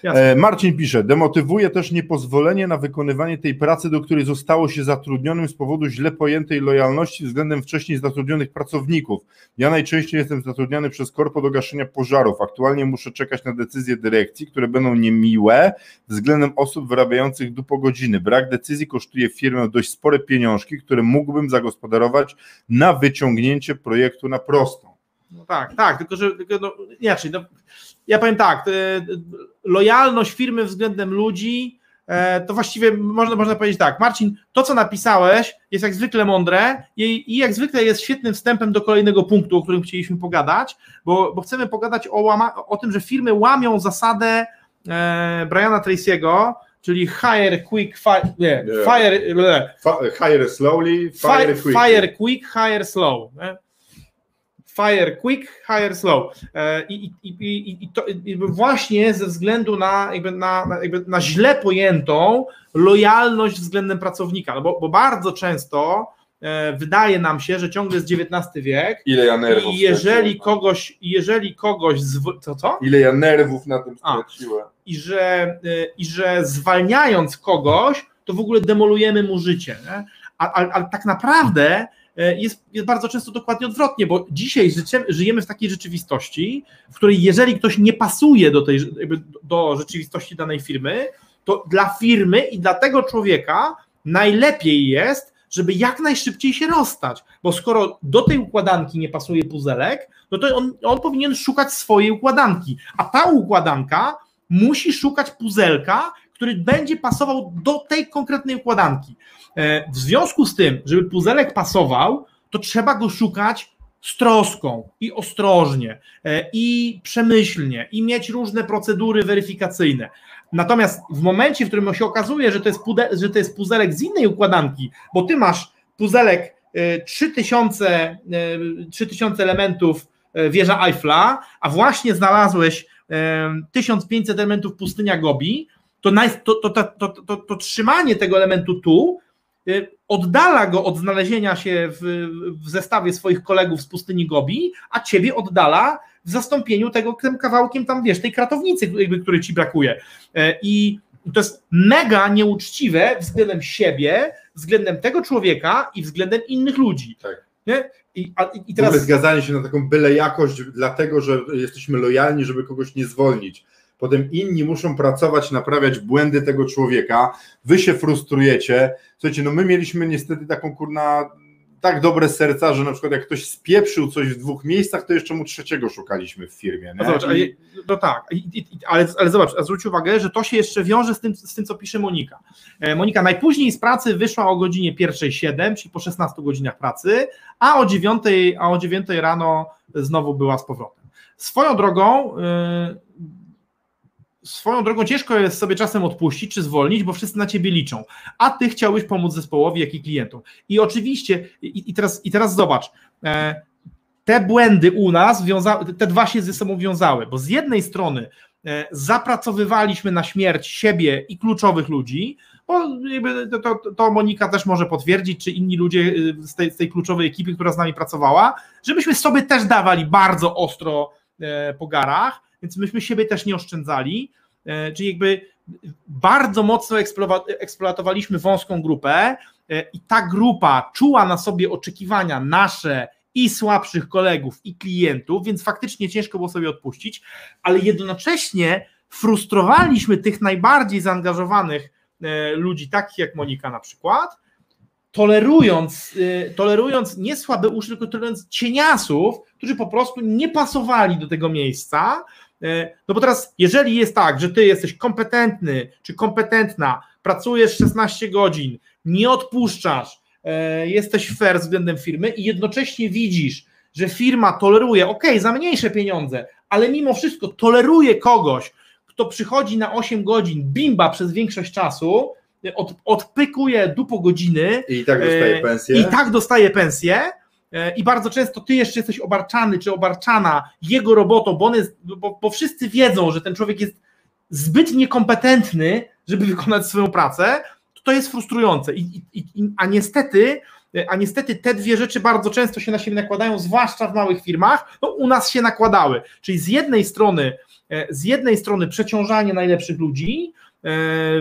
Jasne. E, Marcin pisze, demotywuje też niepozwolenie na wykonywanie tej pracy, do której zostało się zatrudnionym z powodu źle pojętej lojalności względem wcześniej zatrudnionych pracowników. Ja najczęściej jestem zatrudniany przez korpo do gaszenia pożarów. Aktualnie muszę czekać na decyzje dyrekcji, które będą niemiłe względem osób wyrabiających do godziny. Brak decyzji kosztuje firmę dość spore pieniążki, które mógłbym zagospodarować na wyciągnięcie projektu na prostą. No tak, tak, tylko że tylko, no, inaczej, no, ja powiem tak, lojalność firmy względem ludzi e, to właściwie można, można powiedzieć tak, Marcin, to co napisałeś jest jak zwykle mądre i, i jak zwykle jest świetnym wstępem do kolejnego punktu, o którym chcieliśmy pogadać, bo, bo chcemy pogadać o, łama, o tym, że firmy łamią zasadę e, Briana Tracy'ego, czyli hire quick, fire, nie, fire, hire slowly, fire, fire, fire quick, hire slow. Nie? Fire quick, hire slow. E, I, i, i, i to właśnie ze względu na, jakby na, jakby na źle pojętą lojalność względem pracownika, no bo, bo bardzo często e, wydaje nam się, że ciągle jest XIX wiek. Ile ja nerwów I jeżeli kogoś, jeżeli kogoś zw... co co? Ile ja nerwów na tym straciłem. I że, e, I że zwalniając kogoś, to w ogóle demolujemy mu życie. Ale tak naprawdę jest, jest bardzo często dokładnie odwrotnie, bo dzisiaj żyjemy w takiej rzeczywistości, w której jeżeli ktoś nie pasuje do, tej, do rzeczywistości danej firmy, to dla firmy i dla tego człowieka najlepiej jest, żeby jak najszybciej się rozstać, bo skoro do tej układanki nie pasuje puzelek, no to on, on powinien szukać swojej układanki, a ta układanka musi szukać puzelka, który będzie pasował do tej konkretnej układanki. E, w związku z tym, żeby puzelek pasował, to trzeba go szukać z troską i ostrożnie, e, i przemyślnie, i mieć różne procedury weryfikacyjne. Natomiast w momencie, w którym się okazuje, że to jest, pude, że to jest puzelek z innej układanki, bo ty masz puzelek 3000, e, 3000 elementów wieża Eiffla, a właśnie znalazłeś 1500 elementów pustynia Gobi, to, to, to, to, trzymanie tego elementu tu Y, oddala go od znalezienia się w, w, zestawie swoich kolegów z pustyni Gobi, a ciebie oddala w zastąpieniu tego tym kawałkiem tam, wiesz, tej kratownicy, jakby, której ci brakuje. Y, I to jest mega nieuczciwe względem siebie, względem tego człowieka i względem innych ludzi. Tak. Nie? I, a, i teraz... zgadzanie się na taką byle jakość, dlatego że jesteśmy lojalni, żeby kogoś nie zwolnić potem inni muszą pracować, naprawiać błędy tego człowieka, wy się frustrujecie. Słuchajcie, no my mieliśmy niestety taką kurna tak dobre serca, że na przykład jak ktoś spieprzył coś w dwóch miejscach, to jeszcze mu trzeciego szukaliśmy w firmie. No, zobacz, I... no tak, ale, ale zobacz, zwróć uwagę, że to się jeszcze wiąże z tym, z tym, co pisze Monika. E, Monika najpóźniej z pracy wyszła o godzinie pierwszej 7, czyli po 16 godzinach pracy, a o 9, a o 9 rano znowu była z powrotem. Swoją drogą, yy, swoją drogą ciężko jest sobie czasem odpuścić czy zwolnić, bo wszyscy na ciebie liczą, a ty chciałbyś pomóc zespołowi, jak i klientom. I oczywiście, i, i teraz, i teraz zobacz, e, te błędy u nas, wiąza, te dwa się ze sobą wiązały, bo z jednej strony e, zapracowywaliśmy na śmierć siebie i kluczowych ludzi, bo to, to, Monika też może potwierdzić, czy inni ludzie e, z tej, z tej kluczowej ekipy, która z nami pracowała, żebyśmy sobie też dawali bardzo ostro po garach, więc myśmy siebie też nie oszczędzali, e, czyli jakby bardzo mocno eksploatowaliśmy wąską grupę e, i ta grupa czuła na sobie oczekiwania nasze i słabszych kolegów, i klientów, więc faktycznie ciężko było sobie odpuścić, ale jednocześnie frustrowaliśmy tych najbardziej zaangażowanych e, ludzi, takich jak Monika na przykład, tolerując, tolerując nie słabe uszy, tylko tolerując cieniasów, którzy po prostu nie pasowali do tego miejsca, no bo teraz, jeżeli jest tak, że ty jesteś kompetentny czy kompetentna, pracujesz 16 godzin, nie odpuszczasz, e, jesteś fair względem firmy i jednocześnie widzisz, że firma toleruje, ok, za mniejsze pieniądze, ale mimo wszystko toleruje kogoś, kto przychodzi na 8 godzin, bimba przez większość czasu, od, odpykuje dupo godziny. I tak dostaje e, pensję. I tak dostaje pensję E, i bardzo często ty jeszcze jesteś obarczany czy obarczana jego robotą, bo, jest, bo, bo wszyscy wiedzą, że ten człowiek jest zbyt niekompetentny, żeby wykonać swoją pracę, to to jest frustrujące. I, i, a niestety, a niestety te dwie rzeczy bardzo często się na siebie nakładają, zwłaszcza w małych firmach. No, u nas się nakładały. Czyli z jednej strony, e, z jednej strony przeciążanie najlepszych ludzi, E,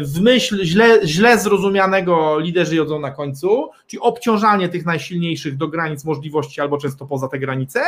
w myśl źle, źle zrozumianego liderzy jodzą na końcu, czyli obciążanie tych najsilniejszych do granic możliwości albo często poza te granice,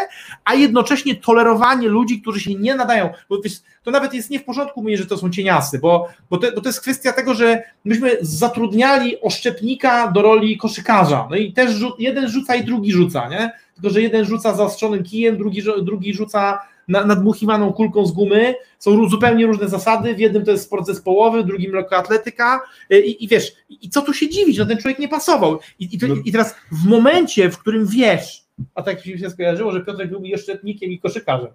a jednocześnie tolerowanie ludzi, którzy się nie nadają, bo to nawet jest nie w porządku mówić, że to są cieniasy, bo, bo, to, bo to jest kwestia tego, że myśmy zatrudniali oszczepnika do roli koszykarza, no i też jeden rzuca i drugi rzuca, nie? Tylko, że jeden rzuca zaostrzonym kijem, drugi, drugi rzuca nadmuchiwaną kulką z gumy, są zupełnie różne zasady, w jednym to jest sport zespołowy, w drugim lekkoatletyka y, i, i wiesz, i co tu się dziwić, no ten człowiek nie pasował. I, i, to, No. i teraz w momencie, w którym wiesz, a tak mi się skojarzyło, że Piotrek był oszczepnikiem i koszykarzem.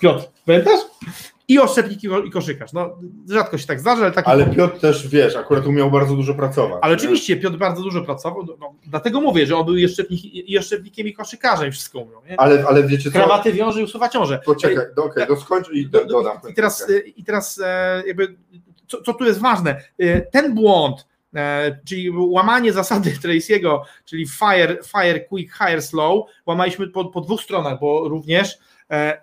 Piotr, pamiętasz? I oszczepnik i ko- i koszykarz. No, rzadko się tak zdarza, ale tak. Ale Piotr też, wiesz, akurat umiał bardzo dużo pracować. Ale nie? oczywiście Piotr bardzo dużo pracował, no, no, dlatego mówię, że on był i oszczepnik, i koszykarzem i wszystko umiał. Nie? Ale, ale wiecie co? Krawaty wiąże i usuwa ciąże. Poczekaj, do, okej, do skończ i do, dodam. I teraz, i teraz e, jakby, co, co tu jest ważne? E, Ten błąd, e, czyli łamanie zasady Tracy'ego, czyli fire, fire quick, hire slow, łamaliśmy po, po dwóch stronach, bo również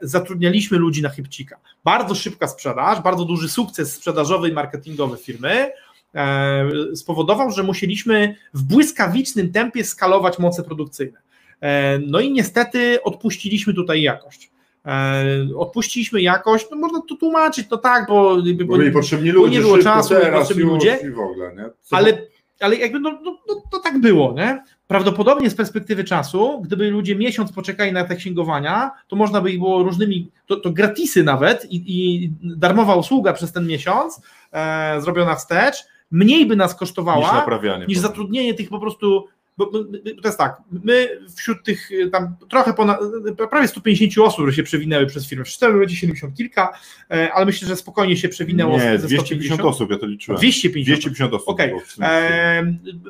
zatrudnialiśmy ludzi na chybcika. Bardzo szybka sprzedaż, bardzo duży sukces sprzedażowy i marketingowy firmy e, spowodował, że musieliśmy w błyskawicznym tempie skalować moce produkcyjne. E, No i niestety odpuściliśmy tutaj jakość. E, Odpuściliśmy jakość, no można to tłumaczyć, no tak, bo, Bo byli potrzebni ludzie, nie było czasu, teraz, potrzebni ludzie. Ogóle, nie? Ale, ale jakby no, no, no, to tak było, nie? Prawdopodobnie z perspektywy czasu, gdyby ludzie miesiąc poczekali na te księgowania, to można by ich było różnymi, to, to gratisy nawet i, i darmowa usługa przez ten miesiąc e, zrobiona wstecz, mniej by nas niż kosztowała naprawianie. niż zatrudnienie tych po prostu. Bo, to jest tak, my wśród tych y, tam trochę ponad, y, prawie 150 osób, które się przewinęły przez firmę, w 4 będzie 70 kilka, e, ale myślę, że spokojnie się przewinęło Nie, ze 250 osób, ja to liczyłem. 250. 250 osób. Okej.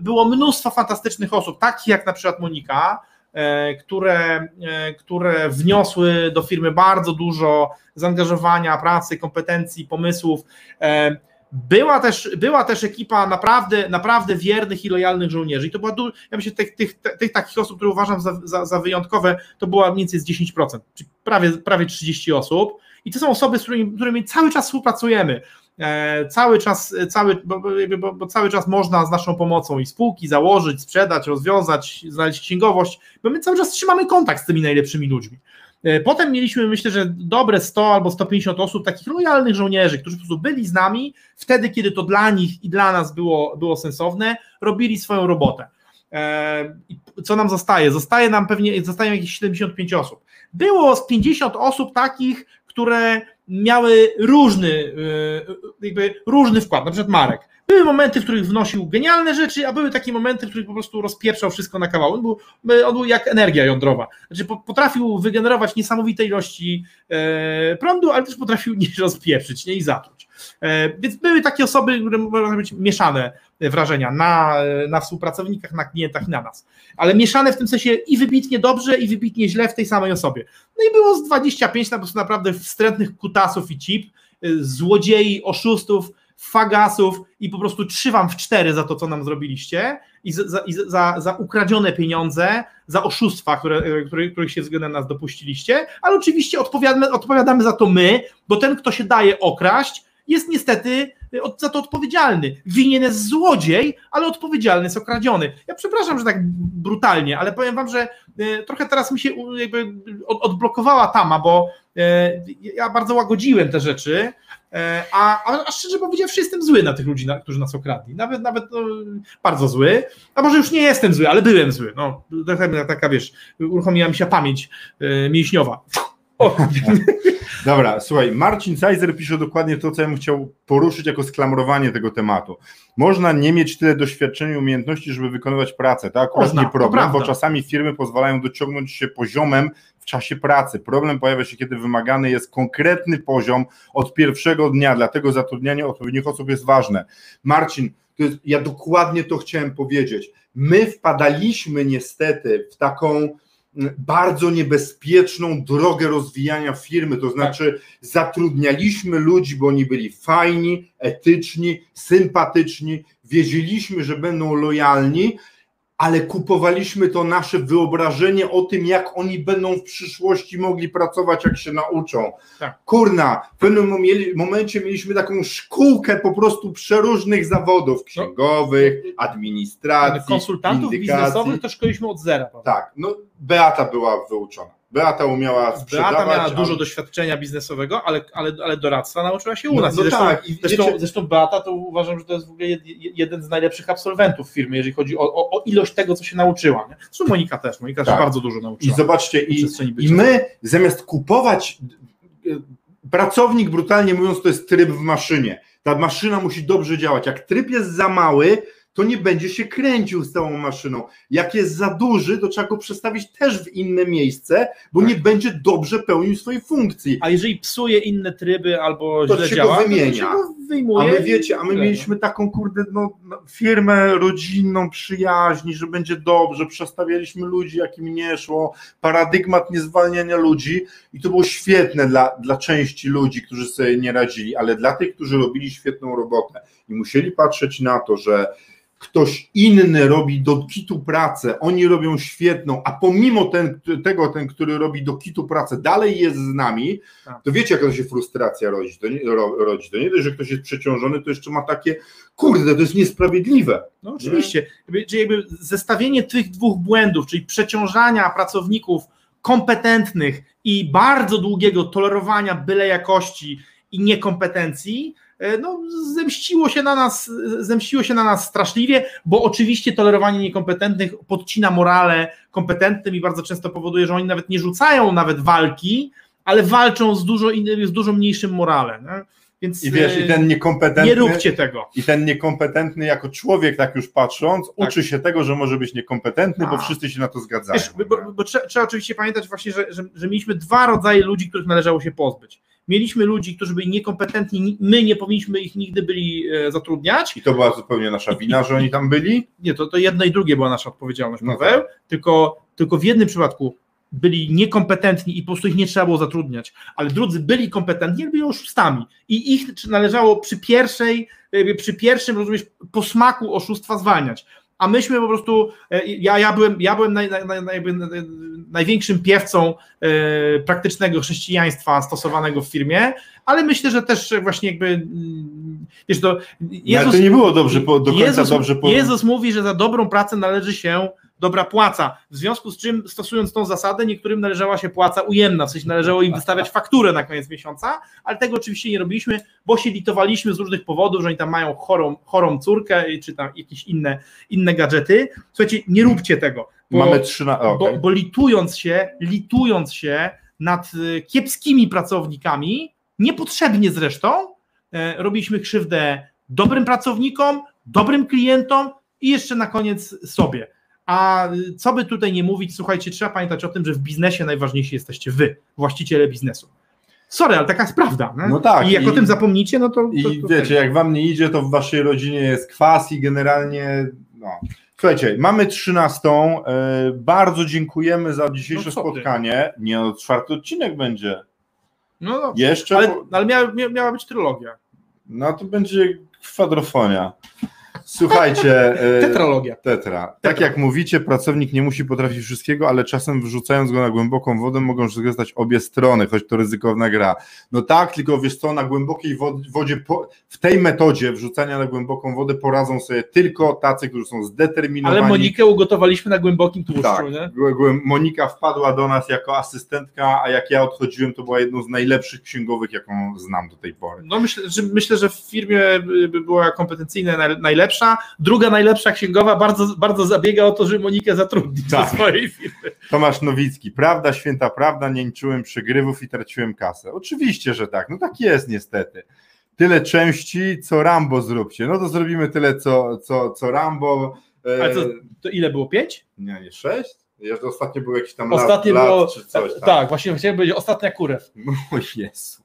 było Było mnóstwo fantastycznych osób, takich jak na przykład Monika, e, które, e, które wniosły do firmy bardzo dużo zaangażowania, pracy, kompetencji, pomysłów. E, Była też, była też ekipa naprawdę, naprawdę wiernych i lojalnych żołnierzy. I to była du- ja myślę, tych, tych, tych takich osób, które uważam za, za, za wyjątkowe, to była mniej więcej z 10%, czyli prawie, prawie 30 osób. I to są osoby, z którymi, którymi cały czas współpracujemy. E, cały czas, cały, bo, bo, bo cały czas można z naszą pomocą i spółki założyć, sprzedać, rozwiązać, znaleźć księgowość, bo my cały czas trzymamy kontakt z tymi najlepszymi ludźmi. E, Potem mieliśmy, myślę, że dobre 100 albo 150 osób, takich lojalnych żołnierzy, którzy po prostu byli z nami wtedy, kiedy to dla nich i dla nas było, było sensowne, robili swoją robotę. E, Co nam zostaje? Zostaje nam pewnie, zostają jakieś 75 osób. Było z 50 osób takich, które miały różny, e, jakby różny wkład, na przykład Marek. Były momenty, w których wnosił genialne rzeczy, a były takie momenty, w których po prostu rozpieprzał wszystko na kawał. On był, on był jak energia jądrowa. Znaczy po- potrafił wygenerować niesamowite ilości e, prądu, ale też potrafił nie rozpieprzyć nie? i zatruć. E, więc były takie osoby, które można być mieszane wrażenia na, na współpracownikach, na klientach na nas. Ale mieszane w tym sensie i wybitnie dobrze, i wybitnie źle w tej samej osobie. No i było z 25 na prostu naprawdę wstrętnych kutasów i cip, y, złodziei, oszustów, fagasów i po prostu trzymam w cztery za to, co nam zrobiliście i za, i za, za ukradzione pieniądze, za oszustwa, które, które, których się względem nas dopuściliście, ale oczywiście odpowiadamy, odpowiadamy za to my, bo ten, kto się daje okraść, jest niestety od- za to odpowiedzialny. Winien jest złodziej, ale odpowiedzialny jest okradziony. Ja przepraszam, że tak brutalnie, ale powiem wam, że y, trochę teraz mi się jakby od- odblokowała tama, bo ja bardzo łagodziłem te rzeczy, a, a, a szczerze powiedziawszy jestem zły na tych ludzi, na, którzy nas okradli. Nawet, nawet no, bardzo zły. A może już nie jestem zły, ale byłem zły. No, trochę taka, wiesz, uruchomiła mi się pamięć y, mięśniowa. O, Dobra, słuchaj, Marcin Zeiser pisze dokładnie to, co ja bym chciał poruszyć jako sklamurowanie tego tematu. Można nie mieć tyle doświadczenia i umiejętności, żeby wykonywać pracę. To akurat Można, nie problem, bo czasami firmy pozwalają dociągnąć się poziomem w czasie pracy. Problem pojawia się, kiedy wymagany jest konkretny poziom od pierwszego dnia, dlatego zatrudnianie odpowiednich osób jest ważne. Marcin, to jest, ja dokładnie to chciałem powiedzieć. My wpadaliśmy niestety w taką bardzo niebezpieczną drogę rozwijania firmy, to znaczy zatrudnialiśmy ludzi, bo oni byli fajni, etyczni, sympatyczni, wiedzieliśmy, że będą lojalni, ale kupowaliśmy to nasze wyobrażenie o tym, jak oni będą w przyszłości mogli pracować, jak się nauczą. Tak. Kurna, w pewnym momencie mieliśmy taką szkółkę po prostu przeróżnych zawodów księgowych, administracji, konsultantów biznesowych to szkoliliśmy od zera. prawda? Tak, no Beata była wyuczona. Beata umiała sprzedawać. Beata miała dużo doświadczenia biznesowego, ale, ale, ale doradztwa nauczyła się u No- nas. no zresztą, tak, i zresztą, wiecie- zresztą Beata to uważam, że to jest w ogóle jed, jeden z najlepszych absolwentów firmy, jeżeli chodzi o, o, o ilość tego, co się nauczyła. Nie? Zresztą Monika też. Monika Tak. też bardzo dużo I nauczyła. zobaczcie, i, przestrzeni i bycia. my zamiast kupować pracownik, brutalnie mówiąc, to jest tryb w maszynie. Ta maszyna musi dobrze działać. Jak tryb jest za mały, to nie będzie się kręcił z całą maszyną. Jak jest za duży, to trzeba go przestawić też w inne miejsce, bo nie będzie dobrze pełnił swojej funkcji. A jeżeli psuje inne tryby albo To źle się go działa, wymienia. to się go A wyjmuje. my i wiecie, a my mieliśmy taką kurde no, no, firmę rodzinną, przyjaźni, że będzie dobrze, przestawialiśmy ludzi, jak im nie szło, paradygmat niezwalniania ludzi i to było świetne dla, dla części ludzi, którzy sobie nie radzili, ale dla tych, którzy robili świetną robotę i musieli patrzeć na to, że ktoś inny robi do kitu pracę, oni robią świetną, a pomimo ten, tego, ten, który robi do kitu pracę, dalej jest z nami, Tak. to wiecie, jaka to się frustracja rodzi. To nie, ro, rodzi. To nie dość, że ktoś jest przeciążony, to jeszcze ma takie, kurde, to jest niesprawiedliwe. No oczywiście. Jakby, czyli jakby zestawienie tych dwóch błędów, czyli przeciążania pracowników kompetentnych i bardzo długiego tolerowania byle jakości i niekompetencji, no, zemściło się na nas, zemściło się na nas straszliwie, bo oczywiście tolerowanie niekompetentnych podcina morale kompetentnym i bardzo często powoduje, że oni nawet nie rzucają nawet walki, ale walczą z dużo, z dużo mniejszym morale. Nie? Więc I wiesz, e, i ten niekompetentny, nie róbcie tego. i ten niekompetentny jako człowiek, tak już patrząc, uczy się tego, że może być niekompetentny, bo A. wszyscy się na to zgadzają. Wiesz, bo, bo, bo trzeba, trzeba oczywiście pamiętać właśnie, że, że, że mieliśmy dwa rodzaje ludzi, których należało się pozbyć. Mieliśmy ludzi, którzy byli niekompetentni, ni- my nie powinniśmy ich nigdy byli e, zatrudniać. I to była zupełnie nasza wina, że oni tam byli. Nie, to, to jedno i drugie była nasza odpowiedzialność, No Paweł, tak. tylko, tylko w jednym przypadku byli niekompetentni i po prostu ich nie trzeba było zatrudniać, ale drudzy byli kompetentni, ale byli oszustami i ich należało przy pierwszej, jakby przy pierwszym, rozumiesz, posmaku oszustwa zwalniać. A myśmy po prostu, e, ja, ja byłem, ja byłem naj, naj, naj, największym piewcą e, praktycznego chrześcijaństwa stosowanego w firmie, ale myślę, że też właśnie jakby, mm, wiesz, to No, Jezus, ale to nie było dobrze, do końca Jezus, dobrze po... Jezus mówi, że za dobrą pracę należy się dobra płaca. W związku z czym, stosując tą zasadę, niektórym należała się płaca ujemna, w sensie należało im wystawiać fakturę na koniec miesiąca, ale tego oczywiście nie robiliśmy, bo się litowaliśmy z różnych powodów, że oni tam mają chorą, chorą córkę, czy tam jakieś inne, inne gadżety. Słuchajcie, nie róbcie tego. Bo, Mamy trzy na... bo, Okay. bo litując się, litując się nad y, kiepskimi pracownikami, niepotrzebnie zresztą, e, robiliśmy krzywdę dobrym pracownikom, dobrym klientom i jeszcze na koniec sobie. A co by tutaj nie mówić, słuchajcie, trzeba pamiętać o tym, że w biznesie najważniejsi jesteście wy, właściciele biznesu. Sorry, ale taka jest prawda. nie? No tak, I jak i- o tym zapomnicie, no to. to, I to wiecie, jak wam nie idzie, to w waszej rodzinie jest kwas i generalnie, no. Słuchajcie, mamy trzynastą. e, Bardzo dziękujemy za dzisiejsze No co ty? spotkanie. Nie, no, czwarty odcinek będzie. No, no. Jeszcze. Ale, ale miała, mia- miała być trylogia. No to będzie kwadrofonia. Słuchajcie. e, Tetralogia. Tetra. Tak Tetra. jak mówicie, pracownik nie musi potrafić wszystkiego, ale czasem wrzucając go na głęboką wodę mogą skorzystać obie strony, choć to ryzykowna gra. No tak, tylko wiesz co, na głębokiej wod- wodzie, po, w tej metodzie wrzucania na głęboką wodę poradzą sobie tylko tacy, którzy są zdeterminowani. Ale Monikę ugotowaliśmy na głębokim tłuszczu, Tak, nie? Monika wpadła do nas jako asystentka, a jak ja odchodziłem, to była jedną z najlepszych księgowych, jaką znam do tej pory. No myślę, że, myślę, że w firmie by by była kompetencyjna naj- Druga najlepsza księgowa bardzo, bardzo zabiega o to, żeby Monikę zatrudnić Tak. do swojej firmy. Tomasz Nowicki, prawda, święta prawda, nie czułem przegrywów i traciłem kasę. Oczywiście, że tak, no tak jest niestety. Tyle części, co Rambo zróbcie. No to zrobimy tyle, co, co, co Rambo. E, Ale to, to ile było? Pięć? Nie, nie, sześć? Jeszcze ostatnio był jakiś tam Ostatnie lat, było. lat czy coś tam. Tak, właśnie chciałem powiedzieć ostatnia kurew. O Jezu.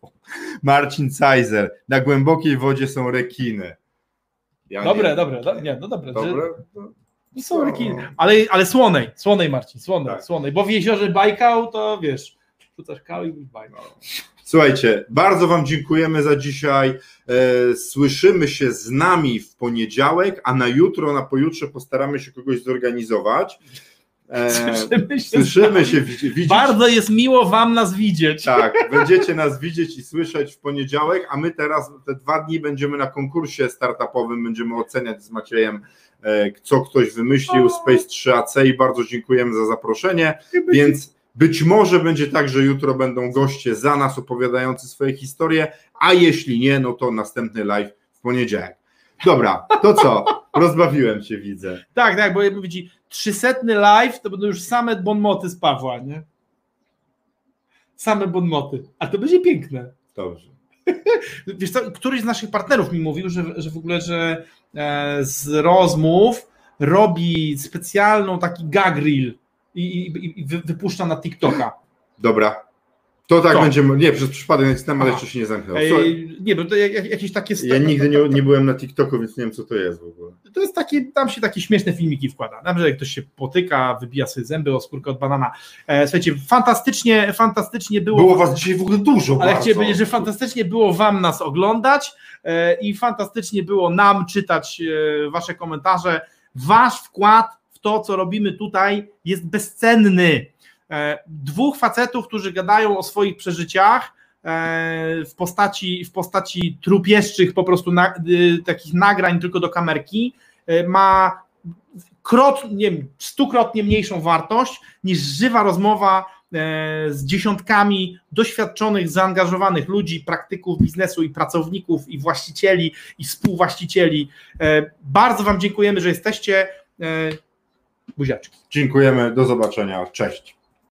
Marcin Cajzer, na głębokiej wodzie są rekiny. Ja Dobre, nie, dobre, do, nie, no dobre. Dobre? Że, są rekiny. Ale, ale słonej, słonej Marcin, słonej, Tak. słonej. Bo w jeziorze Bajkał to wiesz, rzucasz kał i Bajkał. Słuchajcie, bardzo Wam dziękujemy za dzisiaj. E, Słyszymy się z nami w poniedziałek, a na jutro, na pojutrze postaramy się kogoś zorganizować. E, Słyszymy się. Słyszymy się, widzi- widzieć. Bardzo jest miło Wam nas widzieć. Tak, będziecie nas widzieć i słyszeć w poniedziałek, a my teraz te dwa dni będziemy na konkursie startupowym, będziemy oceniać z Maciejem, e, co ktoś wymyślił, Space 3AC i bardzo dziękujemy za zaproszenie, więc być może będzie tak, że jutro będą goście za nas opowiadający swoje historie, a jeśli nie, no to następny live w poniedziałek. Dobra, to co? Rozbawiłem się, widzę. Tak, tak, bo ci, trzysetny live to będą już same bonmoty z Pawła, nie? Same bonmoty. A to będzie piękne. Dobrze. Wiesz co, któryś z naszych partnerów mi mówił, że, że w ogóle, że e, z rozmów robi specjalną taki gag reel i, i, i wy, wypuszcza na TikToka. Dobra. To tak Co? będzie. Nie, przez przypadek nacisnąłem, ale jeszcze się nie zamknął. Ej, nie, bo to jak, jak, jakieś takie... Ja nigdy nie, nie byłem na TikToku, więc nie wiem, co to jest w ogóle. To jest takie, tam się takie śmieszne filmiki wkłada. Tam, że ktoś się potyka, wybija sobie zęby o skórkę od banana. E, słuchajcie, fantastycznie, fantastycznie było. Było was dzisiaj w ogóle dużo. ale bardzo. chciałem powiedzieć, że fantastycznie było Wam nas oglądać e, i fantastycznie było nam czytać e, Wasze komentarze. Wasz wkład w to, co robimy tutaj, jest bezcenny. E, dwóch facetów, którzy gadają o swoich przeżyciach e, w postaci, w postaci trupieszczych, po prostu na, y, takich nagrań tylko do kamerki, e, ma krot, nie wiem, stukrotnie mniejszą wartość niż żywa rozmowa z dziesiątkami doświadczonych, zaangażowanych ludzi, praktyków biznesu i pracowników, i właścicieli, i współwłaścicieli. Bardzo Wam dziękujemy, że jesteście. Buziaczki. Dziękujemy, do zobaczenia. Cześć.